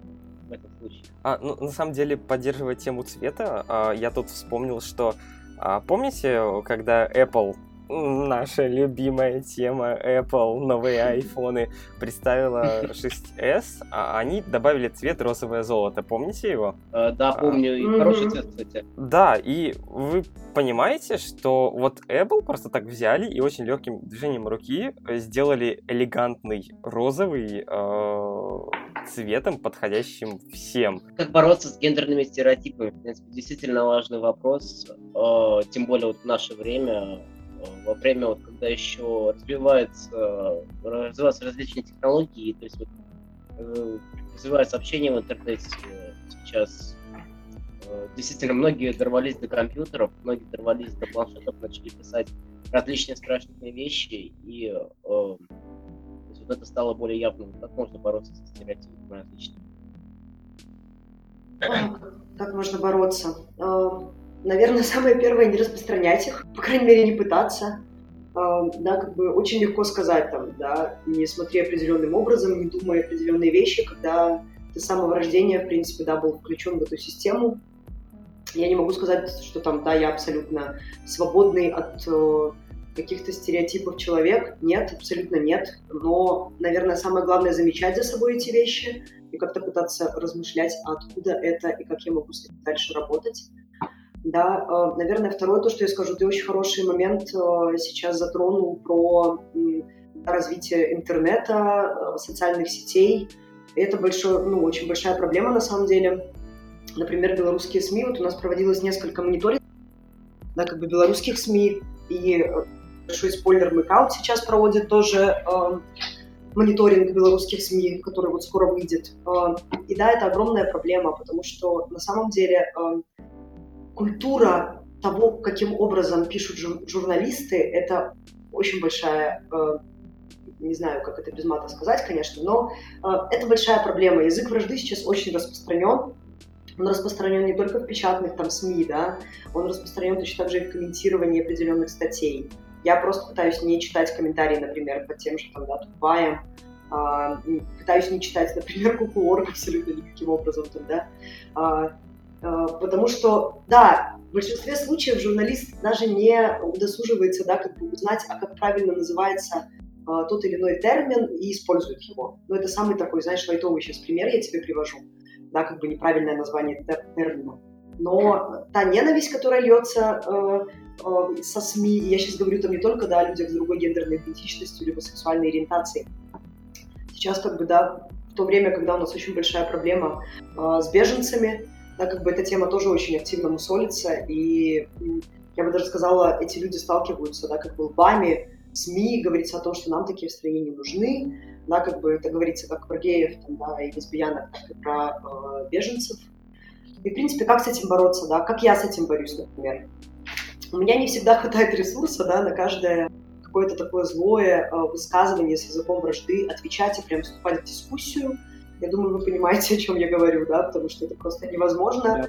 Speaker 4: в этом случае.
Speaker 1: А, ну, на самом деле, поддерживая тему цвета, а, я тут вспомнил, что а, помните, когда Apple наша любимая тема Apple, новые айфоны, представила 6s, а они добавили цвет розовое золото. Помните его?
Speaker 4: Э, да, помню. И хороший цвет, кстати.
Speaker 1: Да, и вы понимаете, что вот Apple просто так взяли и очень легким движением руки сделали элегантный розовый э, цветом, подходящим всем.
Speaker 4: Как бороться с гендерными стереотипами? В принципе, действительно важный вопрос, э, тем более вот в наше время, во время, вот, когда еще развивается, развиваются различные технологии, то есть вот, э, развивается общение в интернете сейчас. Э, действительно, многие дорвались до компьютеров, многие дорвались до планшетов, начали писать различные страшные вещи, и э, вот это стало более явным, как можно бороться с стереотипами различными.
Speaker 3: Как можно бороться? Наверное, самое первое не распространять их, по крайней мере, не пытаться. Э, да, как бы очень легко сказать там, да, не смотри определенным образом, не думай определенные вещи, когда ты с самого рождения, в принципе, да, был включен в эту систему. Я не могу сказать, что там, да, я абсолютно свободный от э, каких-то стереотипов человек. Нет, абсолютно нет. Но, наверное, самое главное замечать за собой эти вещи и как-то пытаться размышлять, откуда это и как я могу с этим дальше работать. Да, э, наверное, второе, то, что я скажу, ты очень хороший момент э, сейчас затронул про развитие интернета, социальных сетей, это большой, ну, очень большая проблема на самом деле. Например, белорусские СМИ, вот у нас проводилось несколько мониторингов, да, как бы белорусских СМИ, и э, большой спойлер, Мэкаут сейчас проводит тоже э, мониторинг белорусских СМИ, который вот скоро выйдет. Э, и да, это огромная проблема, потому что на самом деле э, культура того, каким образом пишут жур- журналисты, это очень большая э, не знаю, как это без мата сказать, конечно, но э, это большая проблема. Язык вражды сейчас очень распространен. Он распространен не только в печатных там СМИ, да, он распространен точно так же и в комментировании определенных статей. Я просто пытаюсь не читать комментарии, например, под тем, что там, да, тупая, э, пытаюсь не читать, например, куку абсолютно никаким образом, там, да, э, потому что, да, в большинстве случаев журналист даже не удосуживается, да, как бы узнать, а как правильно называется а, тот или иной термин и используют его. Но это самый такой, знаешь, лайтовый сейчас пример я тебе привожу. Да, как бы неправильное название термина. Но та ненависть, которая льется э, э, со СМИ, я сейчас говорю там не только да, о людях с другой гендерной идентичностью, либо сексуальной ориентацией. Сейчас как бы, да, в то время, когда у нас очень большая проблема э, с беженцами, да, как бы эта тема тоже очень активно мусолится, и я бы даже сказала, эти люди сталкиваются, да, как бы лбами СМИ говорится о том, что нам такие в стране не нужны, да, как бы это говорится как про геев там, да, и лесбиянок, так и про э, беженцев. И, в принципе, как с этим бороться, да, как я с этим борюсь, например. У меня не всегда хватает ресурса, да, на каждое какое-то такое злое э, высказывание с языком вражды, отвечать и прям вступать в дискуссию. Я думаю, вы понимаете, о чем я говорю, да, потому что это просто невозможно. Да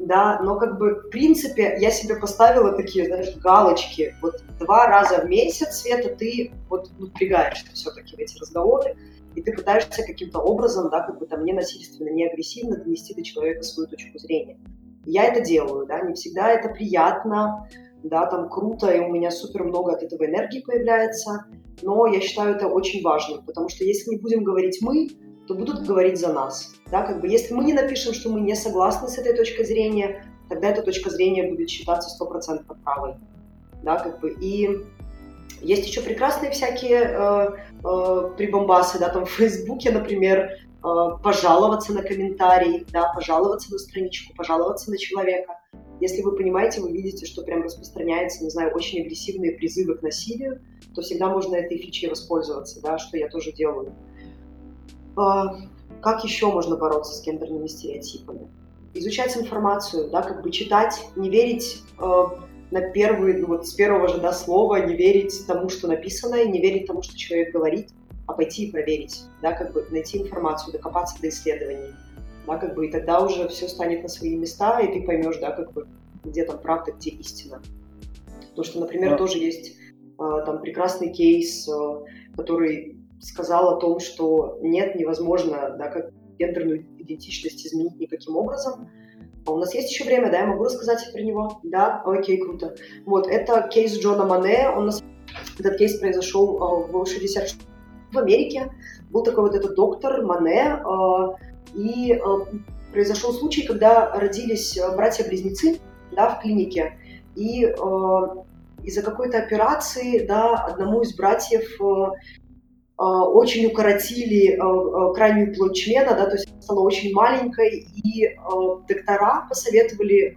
Speaker 3: да, но как бы в принципе я себе поставила такие, знаешь, галочки. Вот два раза в месяц, Света, ты вот напрягаешься все-таки в эти разговоры, и ты пытаешься каким-то образом, да, как бы там не насильственно, не агрессивно донести до человека свою точку зрения. Я это делаю, да, не всегда это приятно, да, там круто, и у меня супер много от этого энергии появляется, но я считаю это очень важным, потому что если не будем говорить мы, то будут говорить за нас. Да, как бы, если мы не напишем, что мы не согласны с этой точкой зрения, тогда эта точка зрения будет считаться стопроцентно правой. Да, как бы, и есть еще прекрасные всякие э, э, прибамбасы, да, там в Фейсбуке, например, э, пожаловаться на комментарий, да, пожаловаться на страничку, пожаловаться на человека. Если вы понимаете, вы видите, что прям распространяется, не знаю, очень агрессивные призывы к насилию, то всегда можно этой фичей воспользоваться, да, что я тоже делаю. А, как еще можно бороться с гендерными стереотипами? Изучать информацию, да, как бы читать, не верить э, на первый, ну, вот с первого же да, слова, не верить тому, что написано, и не верить тому, что человек говорит, а пойти и проверить, да, как бы найти информацию, докопаться до исследований, да, как бы, и тогда уже все станет на свои места, и ты поймешь, да, как бы, где там правда, где истина. Потому что, например, да. тоже есть э, там прекрасный кейс, э, который сказал о том, что нет, невозможно, да, как гендерную идентичность изменить никаким образом. А у нас есть еще время, да, я могу рассказать про него? Да, окей, круто. Вот, это кейс Джона Мане, он на самом Этот кейс произошел в 60 в Америке. Был такой вот этот доктор Мане, и произошел случай, когда родились братья-близнецы да, в клинике, и из-за какой-то операции да, одному из братьев очень укоротили крайнюю плоть члена, да, то есть она стала очень маленькой, и доктора посоветовали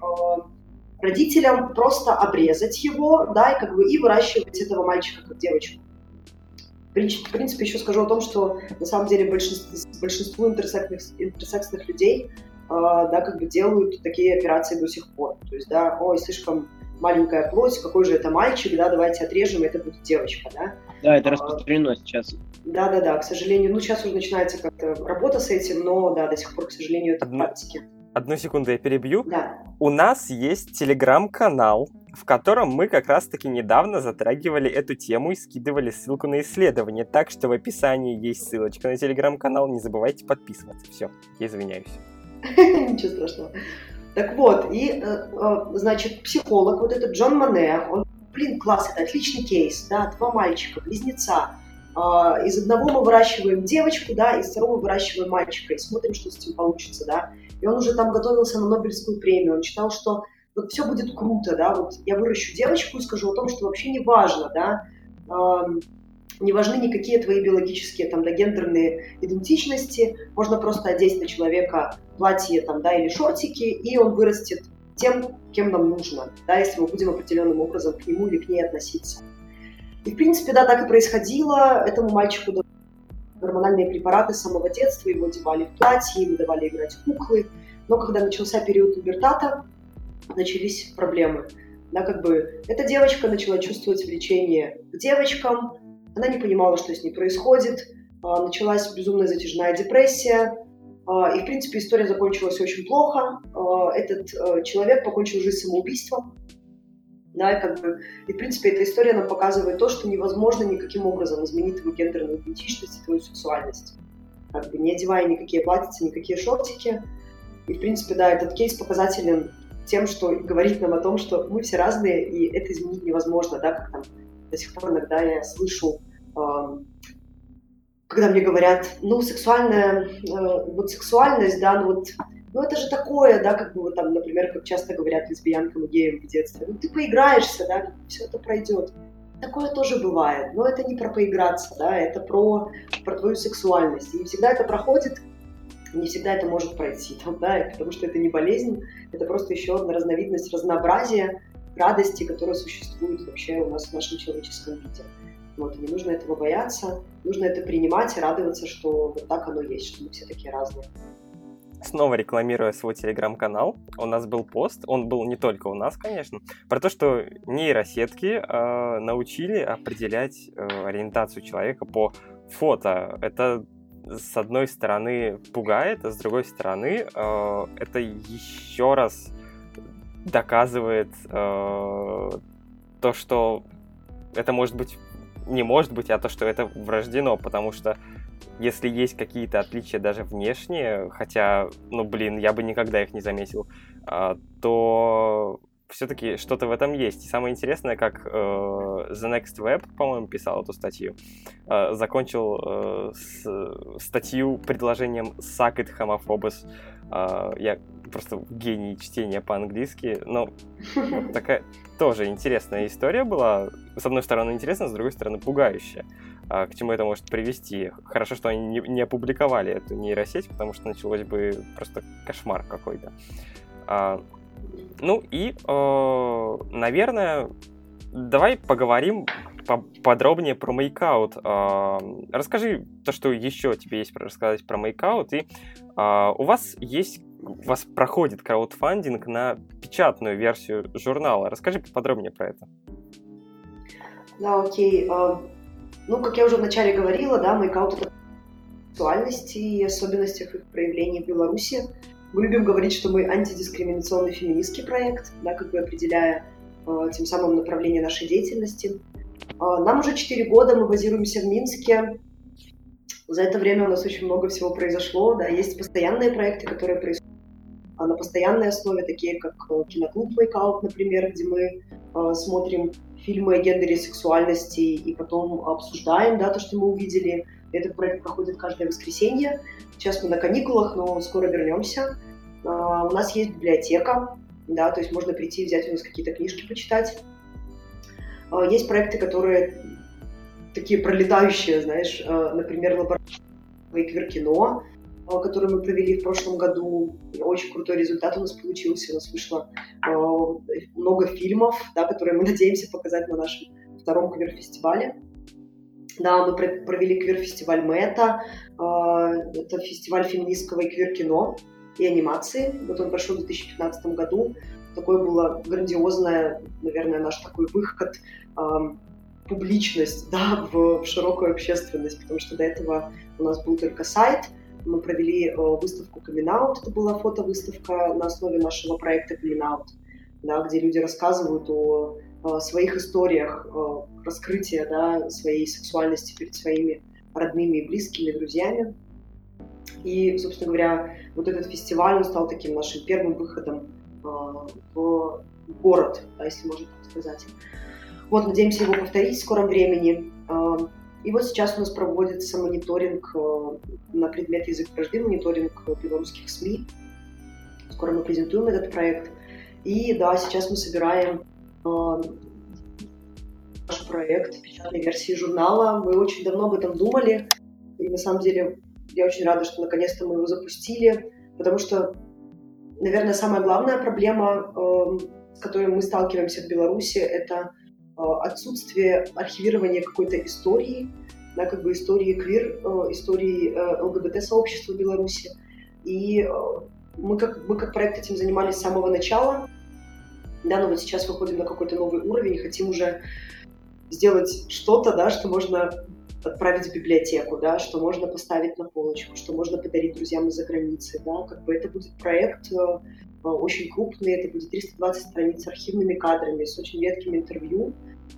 Speaker 3: родителям просто обрезать его, да, и как бы и выращивать этого мальчика как девочку. В принципе, еще скажу о том, что на самом деле большинство, большинству интерсексных, интерсексных людей э, да, как бы делают такие операции до сих пор. То есть, да, ой, слишком маленькая плоть, какой же это мальчик, да, давайте отрежем, это будет девочка, да.
Speaker 4: Да, это а, распространено сейчас.
Speaker 3: Да, да, да, к сожалению, ну сейчас уже начинается как-то работа с этим, но да, до сих пор, к сожалению, это Одну, практики.
Speaker 1: Одну секунду я перебью.
Speaker 3: Да.
Speaker 1: У нас есть телеграм-канал, в котором мы как раз-таки недавно затрагивали эту тему и скидывали ссылку на исследование. Так что в описании есть ссылочка на телеграм-канал. Не забывайте подписываться. Все, я извиняюсь.
Speaker 3: Ничего страшного. Так вот, и, э, э, значит, психолог, вот этот Джон Мане, он, блин, класс, это отличный кейс, да, два мальчика, близнеца. А, из одного мы выращиваем девочку, да, из второго выращиваем мальчика, и смотрим, что с этим получится, да. И он уже там готовился на Нобелевскую премию, он считал, что вот все будет круто, да, вот я выращу девочку и скажу о том, что вообще не важно, да, не важны никакие твои биологические, там, да, гендерные идентичности, можно просто одеть на человека платье, там, да, или шортики, и он вырастет тем, кем нам нужно, да, если мы будем определенным образом к нему или к ней относиться. И, в принципе, да, так и происходило. Этому мальчику гормональные препараты с самого детства, его одевали в платье, ему давали играть куклы. Но когда начался период пубертата, начались проблемы. Да, как бы эта девочка начала чувствовать влечение к девочкам, она не понимала, что с ней происходит, а, началась безумная затяжная депрессия, и, в принципе, история закончилась очень плохо. А, этот человек покончил жизнь самоубийством. Да, и, как бы, и, в принципе, эта история нам показывает то, что невозможно никаким образом изменить твою гендерную идентичность твою сексуальность. Как бы, не одевая никакие платьица, никакие шортики. И, в принципе, да, этот кейс показателен тем, что говорит нам о том, что мы все разные, и это изменить невозможно, да, как там до сих пор иногда я слышу, э, когда мне говорят, ну, сексуальная, э, вот сексуальность, да, ну вот, ну это же такое, да, как бы вот там, например, как часто говорят лесбиянкам и геям в детстве, ну ты поиграешься, да, все это пройдет. Такое тоже бывает, но это не про поиграться, да, это про, про твою сексуальность. И не всегда это проходит, не всегда это может пройти, там, да, потому что это не болезнь, это просто еще одна разновидность разнообразия радости, которая существует вообще у нас в нашем человеческом виде. Вот, не нужно этого бояться, нужно это принимать и радоваться, что вот так оно есть, что мы все такие разные.
Speaker 1: Снова рекламируя свой телеграм-канал, у нас был пост, он был не только у нас, конечно, про то, что нейросетки э, научили определять э, ориентацию человека по фото. Это с одной стороны пугает, а с другой стороны э, это еще раз доказывает э, то, что это может быть не может быть, а то, что это врождено, потому что если есть какие-то отличия даже внешние, хотя, ну блин, я бы никогда их не заметил, э, то все-таки что-то в этом есть. И самое интересное, как э, The Next Web, по-моему, писал эту статью, э, закончил э, с, статью предложением «Suck it, homophobos». Э, я просто гений чтения по-английски, но такая тоже интересная история была. С одной стороны интересная, с другой стороны пугающая. А, к чему это может привести? Хорошо, что они не, не опубликовали эту нейросеть, потому что началось бы просто кошмар какой-то. А, ну и, э, наверное, давай поговорим подробнее про мейкаут. Э, расскажи то, что еще тебе есть рассказать про MakeOut. И э, у вас есть у вас проходит краудфандинг на печатную версию журнала. Расскажи поподробнее про это.
Speaker 3: Да, окей. Ну, как я уже вначале говорила, да, MakeOut — это сексуальности и особенностях их проявления в Беларуси. Мы любим говорить, что мы антидискриминационный феминистский проект, да, как бы определяя тем самым направление нашей деятельности. Э, нам уже 4 года, мы базируемся в Минске. За это время у нас очень много всего произошло. Да. Есть постоянные проекты, которые происходят на постоянной основе, такие как э, киноклуб Wake например, где мы э, смотрим фильмы о гендере сексуальности, и потом обсуждаем, да, то, что мы увидели. Этот проект проходит каждое воскресенье. Сейчас мы на каникулах, но скоро вернемся. А, у нас есть библиотека, да, то есть можно прийти и взять у нас какие-то книжки почитать. А, есть проекты, которые такие пролетающие, знаешь, а, например, лаборатория квир-кино, который мы провели в прошлом году. Очень крутой результат у нас получился. У нас вышло много фильмов, да, которые мы надеемся показать на нашем втором квир-фестивале. Да, мы провели квир-фестиваль Мэта. Это фестиваль феминистского и квир-кино и анимации. Вот он прошел в 2015 году. Такое было грандиозное, наверное, наш такой выход, публичность да, в, широкую общественность, потому что до этого у нас был только сайт, мы провели э, выставку Out, это была фотовыставка на основе нашего проекта Out, да, где люди рассказывают о, о своих историях о раскрытия да, своей сексуальности перед своими родными и близкими, друзьями. И, собственно говоря, вот этот фестиваль, он стал таким нашим первым выходом в город, да, если можно так сказать. Вот, надеемся его повторить в скором времени. Э, и вот сейчас у нас проводится мониторинг э, на предмет язык вражды, мониторинг белорусских СМИ. Скоро мы презентуем этот проект. И да, сейчас мы собираем э, наш проект печатной версии журнала. Мы очень давно об этом думали. И на самом деле я очень рада, что наконец-то мы его запустили, потому что, наверное, самая главная проблема, эм, с которой мы сталкиваемся в Беларуси, это э, отсутствие архивирования какой-то истории, да, как бы истории квир, э, истории э, ЛГБТ-сообщества в Беларуси. И мы как, мы как проект этим занимались с самого начала, да, но вот сейчас выходим на какой-то новый уровень, хотим уже сделать что-то, да, что можно отправить в библиотеку, да, что можно поставить на полочку, что можно подарить друзьям из-за границы, да, как бы это будет проект э, очень крупный, это будет 320 страниц с архивными кадрами, с очень редкими интервью,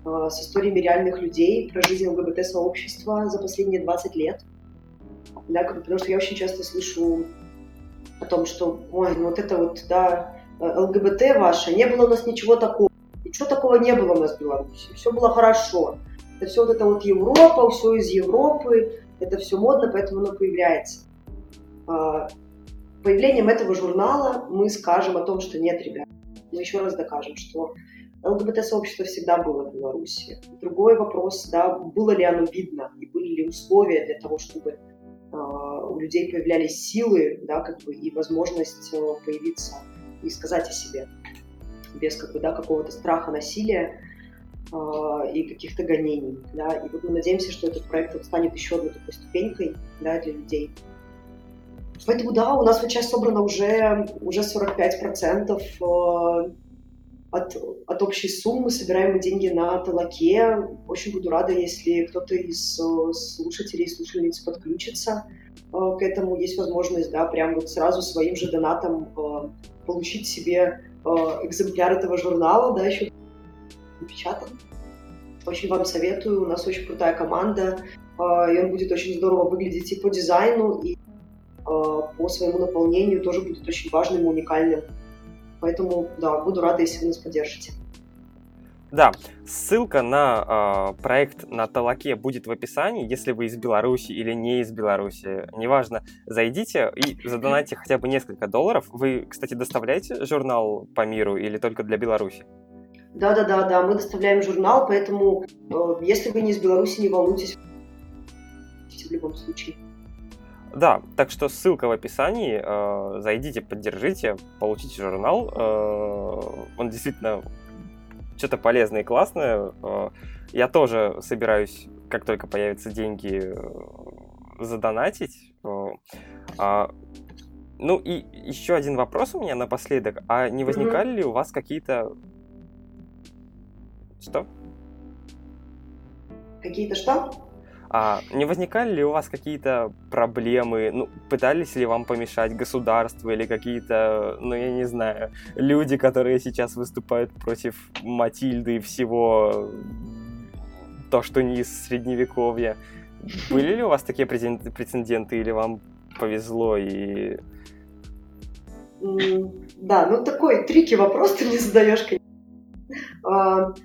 Speaker 3: э, с историями реальных людей про жизнь ЛГБТ-сообщества за последние 20 лет, да, как потому что я очень часто слышу о том, что, ой, ну вот это вот, да, э, ЛГБТ ваше, не было у нас ничего такого, ничего такого не было у нас в Беларуси, все было хорошо, это все вот это вот Европа, все из Европы, это все модно, поэтому оно появляется. А, появлением этого журнала мы скажем о том, что нет, ребят, мы еще раз докажем, что ЛГБТ-сообщество всегда было в Беларуси. Другой вопрос, да, было ли оно видно и были ли условия для того, чтобы э, у людей появлялись силы, да, как бы, и возможность э, появиться и сказать о себе без как бы, да, какого-то страха, насилия. А, и каких-то гонений. Да? И вот мы надеемся, что этот проект вот станет еще одной такой ступенькой да, для людей. Поэтому да, у нас вот сейчас собрано уже, уже 45% а, от, от общей суммы. Собираем мы деньги на Талаке. Очень буду рада, если кто-то из а, слушателей и слушательниц подключится к этому. Есть возможность, да, прям вот сразу своим же донатом получить себе экземпляр этого журнала, да, еще напечатан. Очень вам советую, у нас очень крутая команда, а, и он будет очень здорово выглядеть и по дизайну, и а, по своему наполнению тоже будет очень важным и уникальным. Поэтому, да, буду рада, если вы нас поддержите.
Speaker 1: Да, ссылка на э, проект на Талаке будет в описании, если вы из Беларуси или не из Беларуси. Неважно, зайдите и задонайте хотя бы несколько долларов. Вы, кстати, доставляете журнал по миру или только для Беларуси?
Speaker 3: Да, да, да, да, мы доставляем журнал, поэтому э, если вы не из Беларуси, не волнуйтесь в любом случае.
Speaker 1: Да, так что ссылка в описании. Э, зайдите, поддержите, получите журнал. Э, он действительно что-то полезное и классное. Э, я тоже собираюсь, как только появятся деньги, э, задонатить. Э, э, ну и еще один вопрос у меня напоследок. А не возникали mm-hmm. ли у вас какие-то что?
Speaker 3: Какие-то что?
Speaker 1: А не возникали ли у вас какие-то проблемы? Ну, пытались ли вам помешать государство или какие-то, ну, я не знаю, люди, которые сейчас выступают против Матильды и всего то, что не из средневековья? Были ли у вас такие прецеденты или вам повезло и...
Speaker 3: Да, ну такой трики вопрос ты мне задаешь, конечно.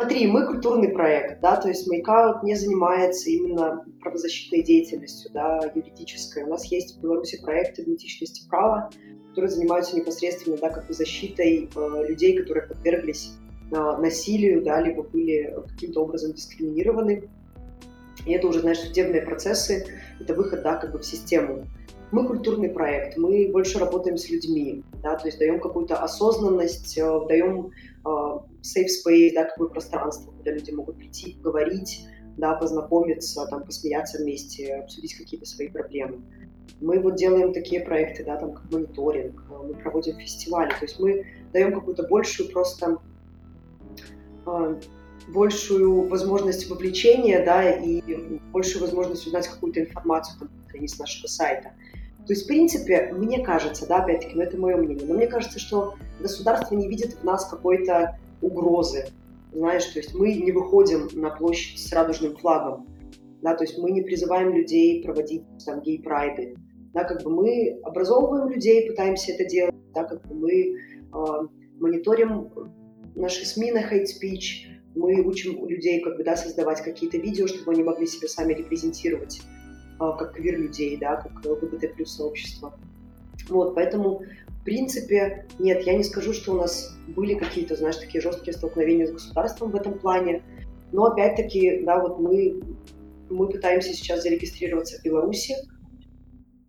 Speaker 3: Смотри, мы культурный проект, да, то есть Мейкаут не занимается именно правозащитной деятельностью, да, юридической. У нас есть в Беларуси проект идентичности права, которые занимаются непосредственно, да, как бы защитой э, людей, которые подверглись э, насилию, да, либо были каким-то образом дискриминированы. И это уже, знаешь, судебные процессы, это выход, да, как бы в систему. Мы культурный проект, мы больше работаем с людьми, да, то есть даем какую-то осознанность, э, даем uh, safe space, да, какое пространство, куда люди могут прийти, поговорить, да, познакомиться, там, посмеяться вместе, обсудить какие-то свои проблемы. Мы вот делаем такие проекты, да, там, как мониторинг, э, мы проводим фестивали, то есть мы даем какую-то большую просто uh, большую возможность вовлечения, да, и большую возможность узнать какую-то информацию там, с нашего сайта. То есть, в принципе, мне кажется, да, опять-таки, ну это мое мнение, но мне кажется, что государство не видит в нас какой-то угрозы, знаешь, то есть мы не выходим на площадь с радужным флагом, да, то есть мы не призываем людей проводить там гей-прайды, да, как бы мы образовываем людей, пытаемся это делать, да, как бы мы э, мониторим наши СМИ на hate speech, мы учим людей как бы, да, создавать какие-то видео, чтобы они могли себя сами репрезентировать как квир-людей, да, как ЛГБТ плюс сообщество. Вот, поэтому, в принципе, нет, я не скажу, что у нас были какие-то, знаешь, такие жесткие столкновения с государством в этом плане, но опять-таки, да, вот мы, мы пытаемся сейчас зарегистрироваться в Беларуси,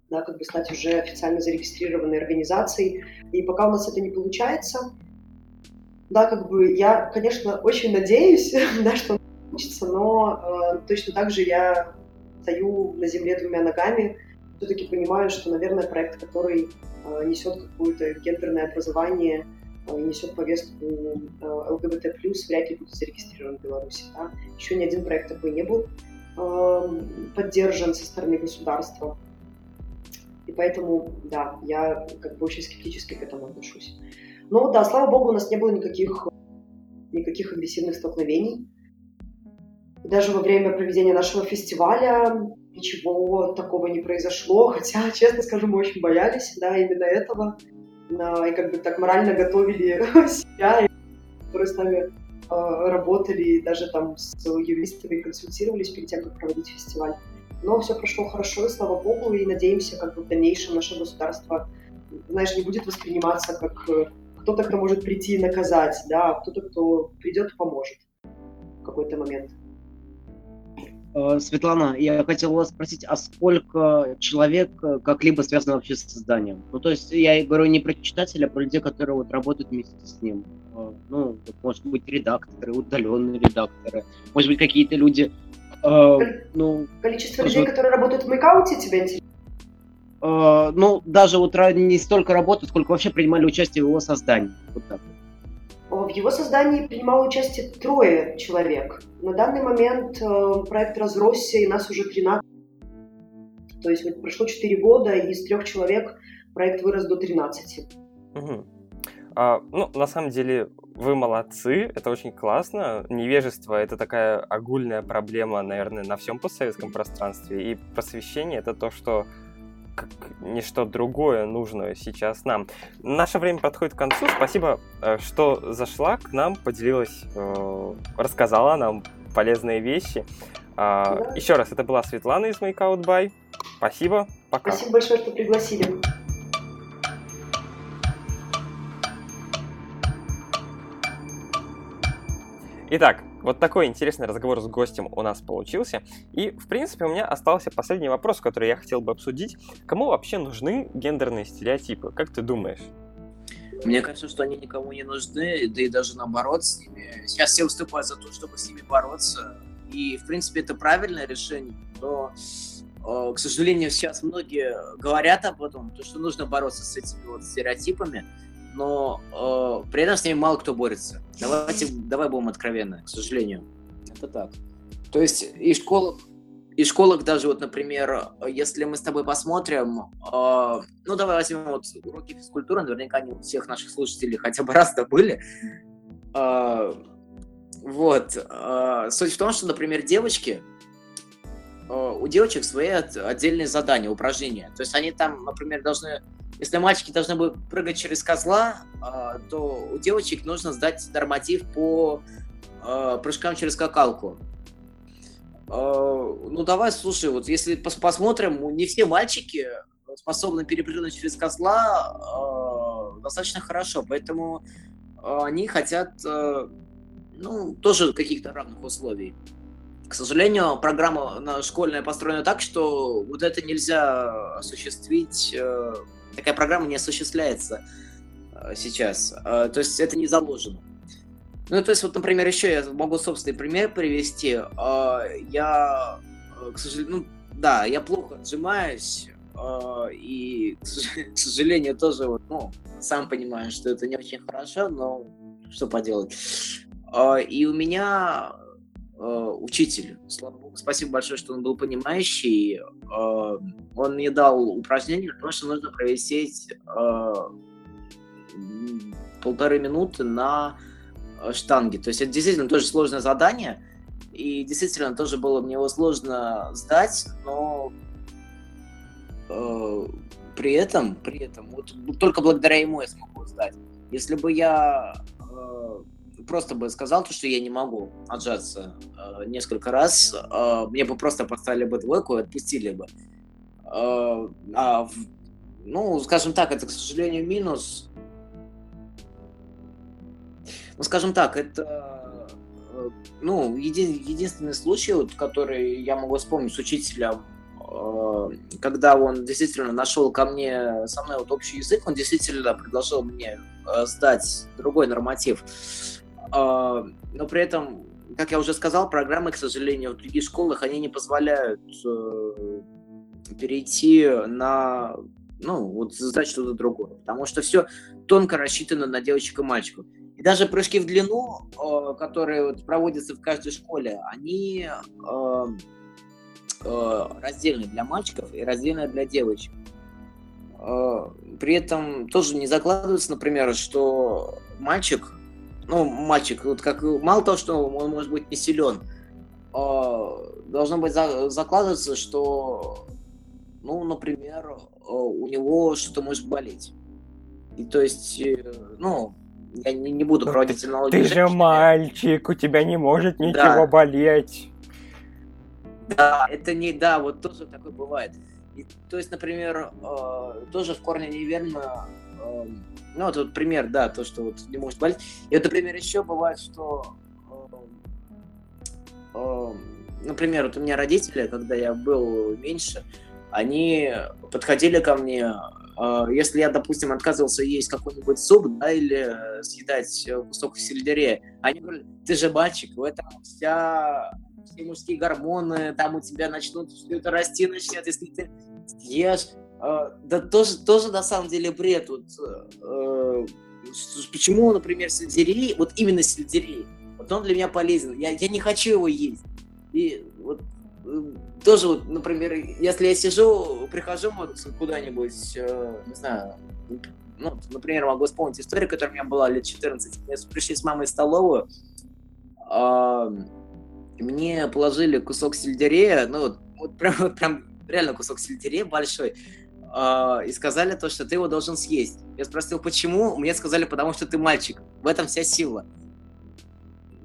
Speaker 3: да, как бы стать уже официально зарегистрированной организацией, и пока у нас это не получается, да, как бы я, конечно, очень надеюсь, да, что получится, но э, точно так же я стою на земле двумя ногами, все-таки понимаю, что, наверное, проект, который э, несет какое-то гендерное образование, э, несет повестку э, ЛГБТ+, вряд ли будет зарегистрирован в Беларуси. Да? Еще ни один проект такой не был э, поддержан со стороны государства. И поэтому, да, я как бы очень скептически к этому отношусь. Но да, слава богу, у нас не было никаких, никаких агрессивных столкновений даже во время проведения нашего фестиваля ничего такого не произошло, хотя, честно скажу, мы очень боялись, да, именно этого, и как бы так морально готовили себя, которые с нами э, работали, даже там с юристами консультировались перед тем, как проводить фестиваль. Но все прошло хорошо, и слава богу, и надеемся, как бы в дальнейшем наше государство, знаешь, не будет восприниматься как э, кто-то, кто может прийти и наказать, да, а кто-то, кто придет и поможет в какой-то момент.
Speaker 4: Э, Светлана, я хотел вас спросить, а сколько человек э, как-либо связано вообще с созданием? Ну, то есть я говорю не про читателя, а про людей, которые вот работают вместе с ним. Э, ну, может быть, редакторы, удаленные редакторы, может быть, какие-то люди...
Speaker 3: ну, Количество людей, которые работают в Мейкауте, тебя интересует?
Speaker 4: Ну, даже вот не столько работают, сколько вообще принимали участие в его создании. Вот так вот.
Speaker 3: В его создании принимало участие трое человек. На данный момент э, проект разросся, и нас уже 13. То есть вот прошло 4 года, и из трех человек проект вырос до 13.
Speaker 1: Угу. А, ну, на самом деле, вы молодцы, это очень классно. Невежество — это такая огульная проблема, наверное, на всем постсоветском пространстве. И просвещение — это то, что как ничто другое нужно сейчас нам. Наше время подходит к концу. Спасибо, э, что зашла к нам, поделилась, э, рассказала нам полезные вещи. А, да. Еще раз, это была Светлана из Make Out By. Спасибо, пока.
Speaker 3: Спасибо большое, что пригласили.
Speaker 1: Итак, вот такой интересный разговор с гостем у нас получился. И, в принципе, у меня остался последний вопрос, который я хотел бы обсудить. Кому вообще нужны гендерные стереотипы? Как ты думаешь?
Speaker 2: Мне кажется, что они никому не нужны, да и даже наоборот с ними. Сейчас все выступают за то, чтобы с ними бороться. И, в принципе, это правильное решение. Но, э, к сожалению, сейчас многие говорят об этом, то, что нужно бороться с этими вот стереотипами но э, при этом с ними мало кто борется. Давайте, давай будем откровенны, к сожалению. Это так. То есть и школа, и школах даже, вот, например, если мы с тобой посмотрим, э, ну, давай возьмем вот уроки физкультуры, наверняка они у всех наших слушателей хотя бы раз-то были. Э, вот. Э, суть в том, что, например, девочки, э, у девочек свои отдельные задания, упражнения. То есть они там, например, должны если мальчики должны будут прыгать через козла, а, то у девочек нужно сдать норматив по э, прыжкам через скакалку. Э, ну давай, слушай, вот если пос посмотрим, не все мальчики способны перепрыгнуть через козла достаточно хорошо, поэтому они хотят, ну, тоже каких-то равных условий. К сожалению, программа школьная построена так, что вот это нельзя осуществить, такая программа не осуществляется э, сейчас, э, то есть это не заложено. Ну, то есть, вот, например, еще я могу собственный пример привести. Я, к сожалению, ну, да, я плохо отжимаюсь, и, к сожалению, тоже, вот, ну, сам понимаю, что это не очень хорошо, но что поделать. И у меня учитель, слава богу, спасибо большое, что он был понимающий, он мне дал упражнение, потому что нужно провести полторы минуты на Э, штанги. То есть это действительно тоже сложное задание, и действительно тоже было мне его сложно сдать, но э, при этом, при этом, вот только благодаря ему я смогу сдать. Если бы я э, просто бы сказал то, что я не могу отжаться э, несколько раз, э, мне бы просто поставили бы двойку и отпустили бы. Э, а в, ну, скажем так, это, к сожалению, минус ну, скажем так, это э, ну, еди, единственный случай, вот, который я могу вспомнить с учителем, э, когда он действительно нашел ко мне со мной вот общий язык, он действительно предложил мне э, сдать другой норматив. Э, но при этом, как я уже сказал, программы, к сожалению, в других школах, они не позволяют э, перейти на ну, вот сдать что-то другое. Потому что все тонко рассчитано на девочек и мальчиков. И даже прыжки в длину, э, которые вот проводятся в каждой школе, они э, э, раздельные для мальчиков и раздельные для девочек. При этом тоже не закладывается, например, что мальчик, ну, мальчик, вот как мало того, что он может быть не силен, должно быть закладываться, что, ну, например, у него что-то может болеть. И то есть, ну, я не, не буду проводить аналогию.
Speaker 1: Ты же мальчик, у тебя не может ничего да. болеть.
Speaker 2: Да, это не, да, вот тоже такое бывает. И, то есть, например, э, тоже в корне неверно, э, ну, вот, вот пример, да, то, что вот не может болеть. И вот, например, еще бывает, что, э, э, например, вот у меня родители, когда я был меньше, они подходили ко мне а, если я, допустим, отказывался есть какой-нибудь суп, да, или э, съедать э, кусок сельдерея, они говорят, ты же мальчик, в этом вся все мужские гормоны, там у тебя начнут что-то расти начнет, если ты ешь. А, да тоже, тоже на самом деле бред. Вот, э, почему, например, сельдерей, вот именно сельдерей, вот он для меня полезен. Я, я не хочу его есть. И вот тоже вот, например, если я сижу, прихожу вот куда-нибудь, э, не знаю, ну, например, могу вспомнить историю, которая у меня была лет 14. Мы пришли с мамой в столовую, э, мне положили кусок сельдерея, ну вот, вот прям, вот прям реально кусок сельдерея большой, э, и сказали то, что ты его должен съесть. Я спросил, почему? Мне сказали, потому что ты мальчик. В этом вся сила.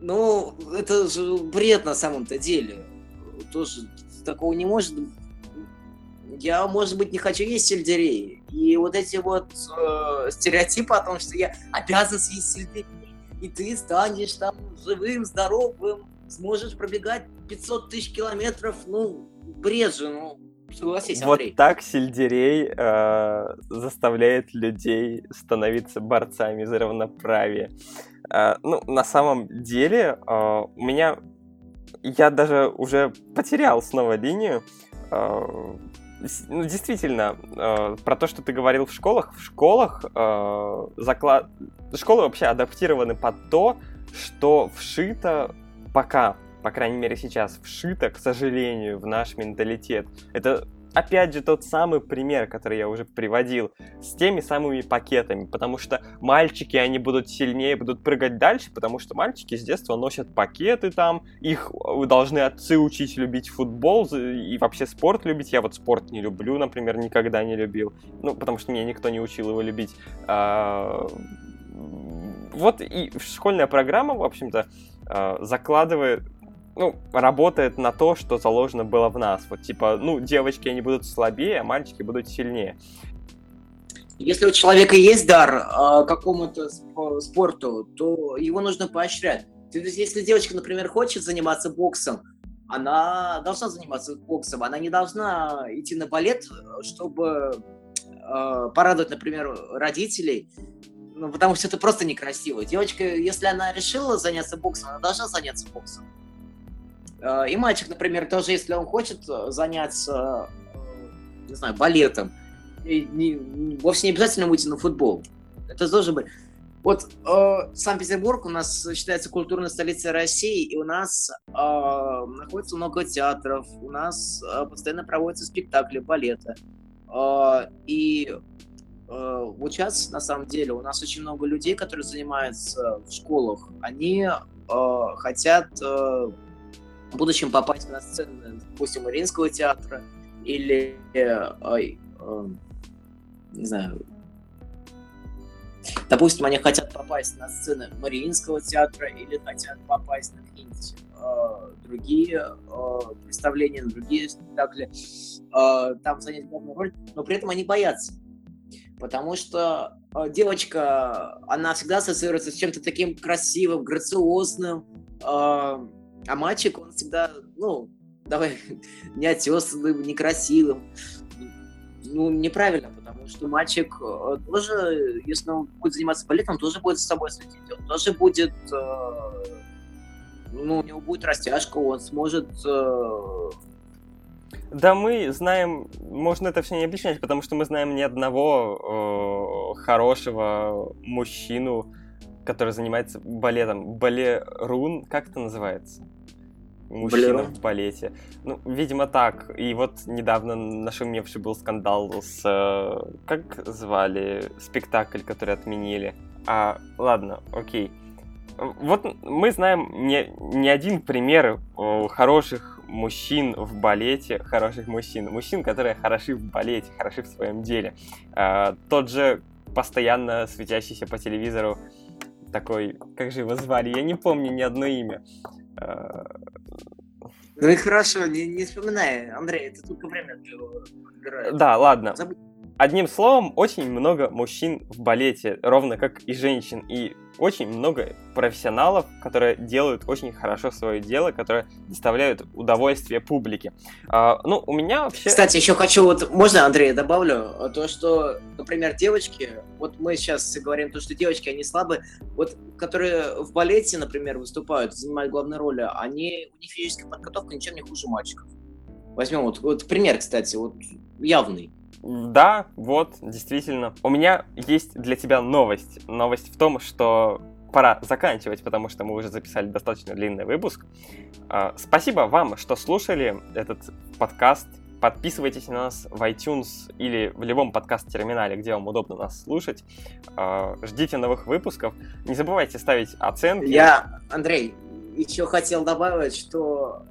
Speaker 2: Ну, это же бред на самом-то деле тоже такого не может. Я, может быть, не хочу есть сельдерей. И вот эти вот э, стереотипы о том, что я обязан съесть сельдерей, и ты станешь там живым, здоровым, сможешь пробегать 500 тысяч километров, ну, бред же, ну, согласись,
Speaker 1: Андрей. Вот так сельдерей э, заставляет людей становиться борцами за равноправие. Э, ну, на самом деле, э, у меня я даже уже потерял снова линию. А, ну, действительно, а, про то, что ты говорил в школах. В школах а, заклад... школы вообще адаптированы под то, что вшито пока, по крайней мере сейчас, вшито, к сожалению, в наш менталитет. Это опять же, тот самый пример, который я уже приводил, с теми самыми пакетами, потому что мальчики, они будут сильнее, будут прыгать дальше, потому что мальчики с детства носят пакеты там, их э, должны отцы учить любить футбол и вообще спорт любить. Я вот спорт не люблю, например, никогда не любил, ну, потому что мне никто не учил его любить. А, вот и школьная программа, в общем-то, э, закладывает ну, работает на то, что заложено было в нас. Вот типа, ну, девочки, они будут слабее, а мальчики будут сильнее.
Speaker 2: Если у человека есть дар э, какому-то спорту, то его нужно поощрять. То есть, если девочка, например, хочет заниматься боксом, она должна заниматься боксом, она не должна идти на балет, чтобы э, порадовать, например, родителей, ну, потому что это просто некрасиво. Девочка, если она решила заняться боксом, она должна заняться боксом. Э, и мальчик, например, тоже, если он хочет заняться, э, не знаю, балетом, и не, вовсе не обязательно выйти на футбол. Это тоже бы. Вот э, Санкт-Петербург у нас считается культурной столицей России, и у нас э, находится много театров, у нас э, постоянно проводятся спектакли, балеты. Э, и э, вот сейчас, на самом деле, у нас очень много людей, которые занимаются в школах. Они э, хотят э, будущем попасть на сцену, допустим, Мариинского театра или, э, э, не знаю, Допустим, они хотят попасть на сцены Мариинского театра или хотят попасть на какие-нибудь э, другие э, представления, на другие спектакли, э, там занять главную роль, но при этом они боятся. Потому что э, девочка, она всегда ассоциируется с чем-то таким красивым, грациозным, э, а мальчик, он всегда, ну, давай, неотесанным, некрасивым. Ну, неправильно, что мальчик э, тоже, если он будет заниматься балетом, он тоже будет за собой следить, он тоже будет, э, ну, у него будет растяжка, он сможет э,
Speaker 1: да, мы знаем, можно это все не объяснять, потому что мы знаем ни одного э, хорошего мужчину, который занимается балетом. Балерун, как это называется? мужчина Блин. в балете. Ну, видимо, так. И вот недавно нашумевший был скандал с... Э, как звали спектакль, который отменили? А, ладно, окей. Вот мы знаем не, не один пример хороших мужчин в балете, хороших мужчин. Мужчин, которые хороши в балете, хороши в своем деле. А, тот же постоянно светящийся по телевизору такой, как же его звали, я не помню ни одно имя.
Speaker 2: Э, ну и хорошо, не, не вспоминай, Андрей, это только время
Speaker 1: Да, ладно. Забудь. Одним словом, очень много мужчин в балете, ровно как и женщин, и очень много профессионалов, которые делают очень хорошо свое дело, которые доставляют удовольствие публике. А, ну, у меня вообще...
Speaker 2: Кстати, еще хочу, вот, можно, Андрей, добавлю, то, что, например, девочки, вот мы сейчас говорим то, что девочки, они слабые, вот, которые в балете, например, выступают, занимают главные роли, они, у них физическая подготовка ничем не хуже мальчиков. Возьмем вот, вот пример, кстати, вот явный.
Speaker 1: Да, вот, действительно. У меня есть для тебя новость. Новость в том, что пора заканчивать, потому что мы уже записали достаточно длинный выпуск. А, спасибо вам, что слушали этот подкаст. Подписывайтесь на нас в iTunes или в любом подкаст-терминале, где вам удобно нас слушать. А, ждите новых выпусков. Не забывайте ставить оценки.
Speaker 2: Я, Андрей, еще хотел добавить, что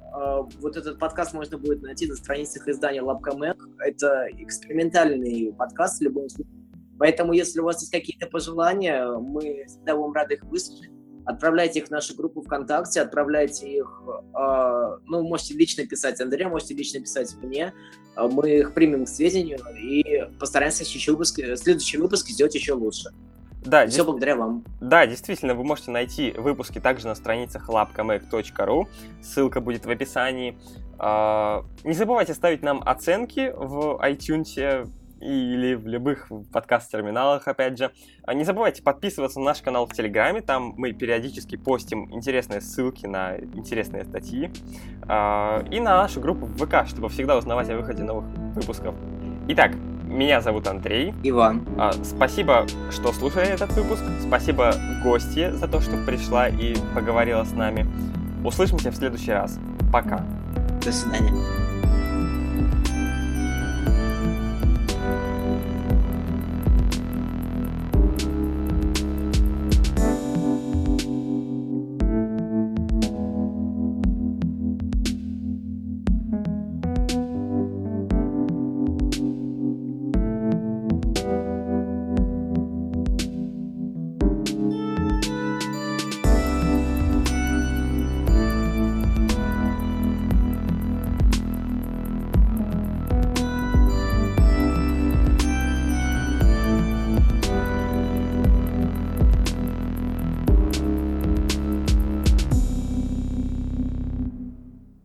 Speaker 2: вот этот подкаст можно будет найти на страницах издания Labcom Это экспериментальный подкаст в любом случае. Поэтому, если у вас есть какие-то пожелания, мы всегда вам рады их выслушать. Отправляйте их в нашу группу ВКонтакте, отправляйте их, э, ну, можете лично писать Андрею, можете лично писать мне. Э, мы их примем к сведению и постараемся следующий выпуск, следующий выпуск сделать еще лучше.
Speaker 1: Да, Все благодаря вам. Да, действительно, вы можете найти выпуски также на страницах labcomec.ru. Ссылка будет в описании. А, не забывайте ставить нам оценки в iTunes или в любых подкаст-терминалах, опять же. А не забывайте подписываться на наш канал в Телеграме, там мы периодически постим интересные ссылки на интересные статьи. А, и на нашу группу в ВК, чтобы всегда узнавать о выходе новых выпусков. Итак, меня зовут Андрей.
Speaker 2: Иван.
Speaker 1: А, спасибо, что слушали этот выпуск. Спасибо гости за то, что пришла и поговорила с нами. Услышимся в следующий раз. Пока.
Speaker 2: До свидания.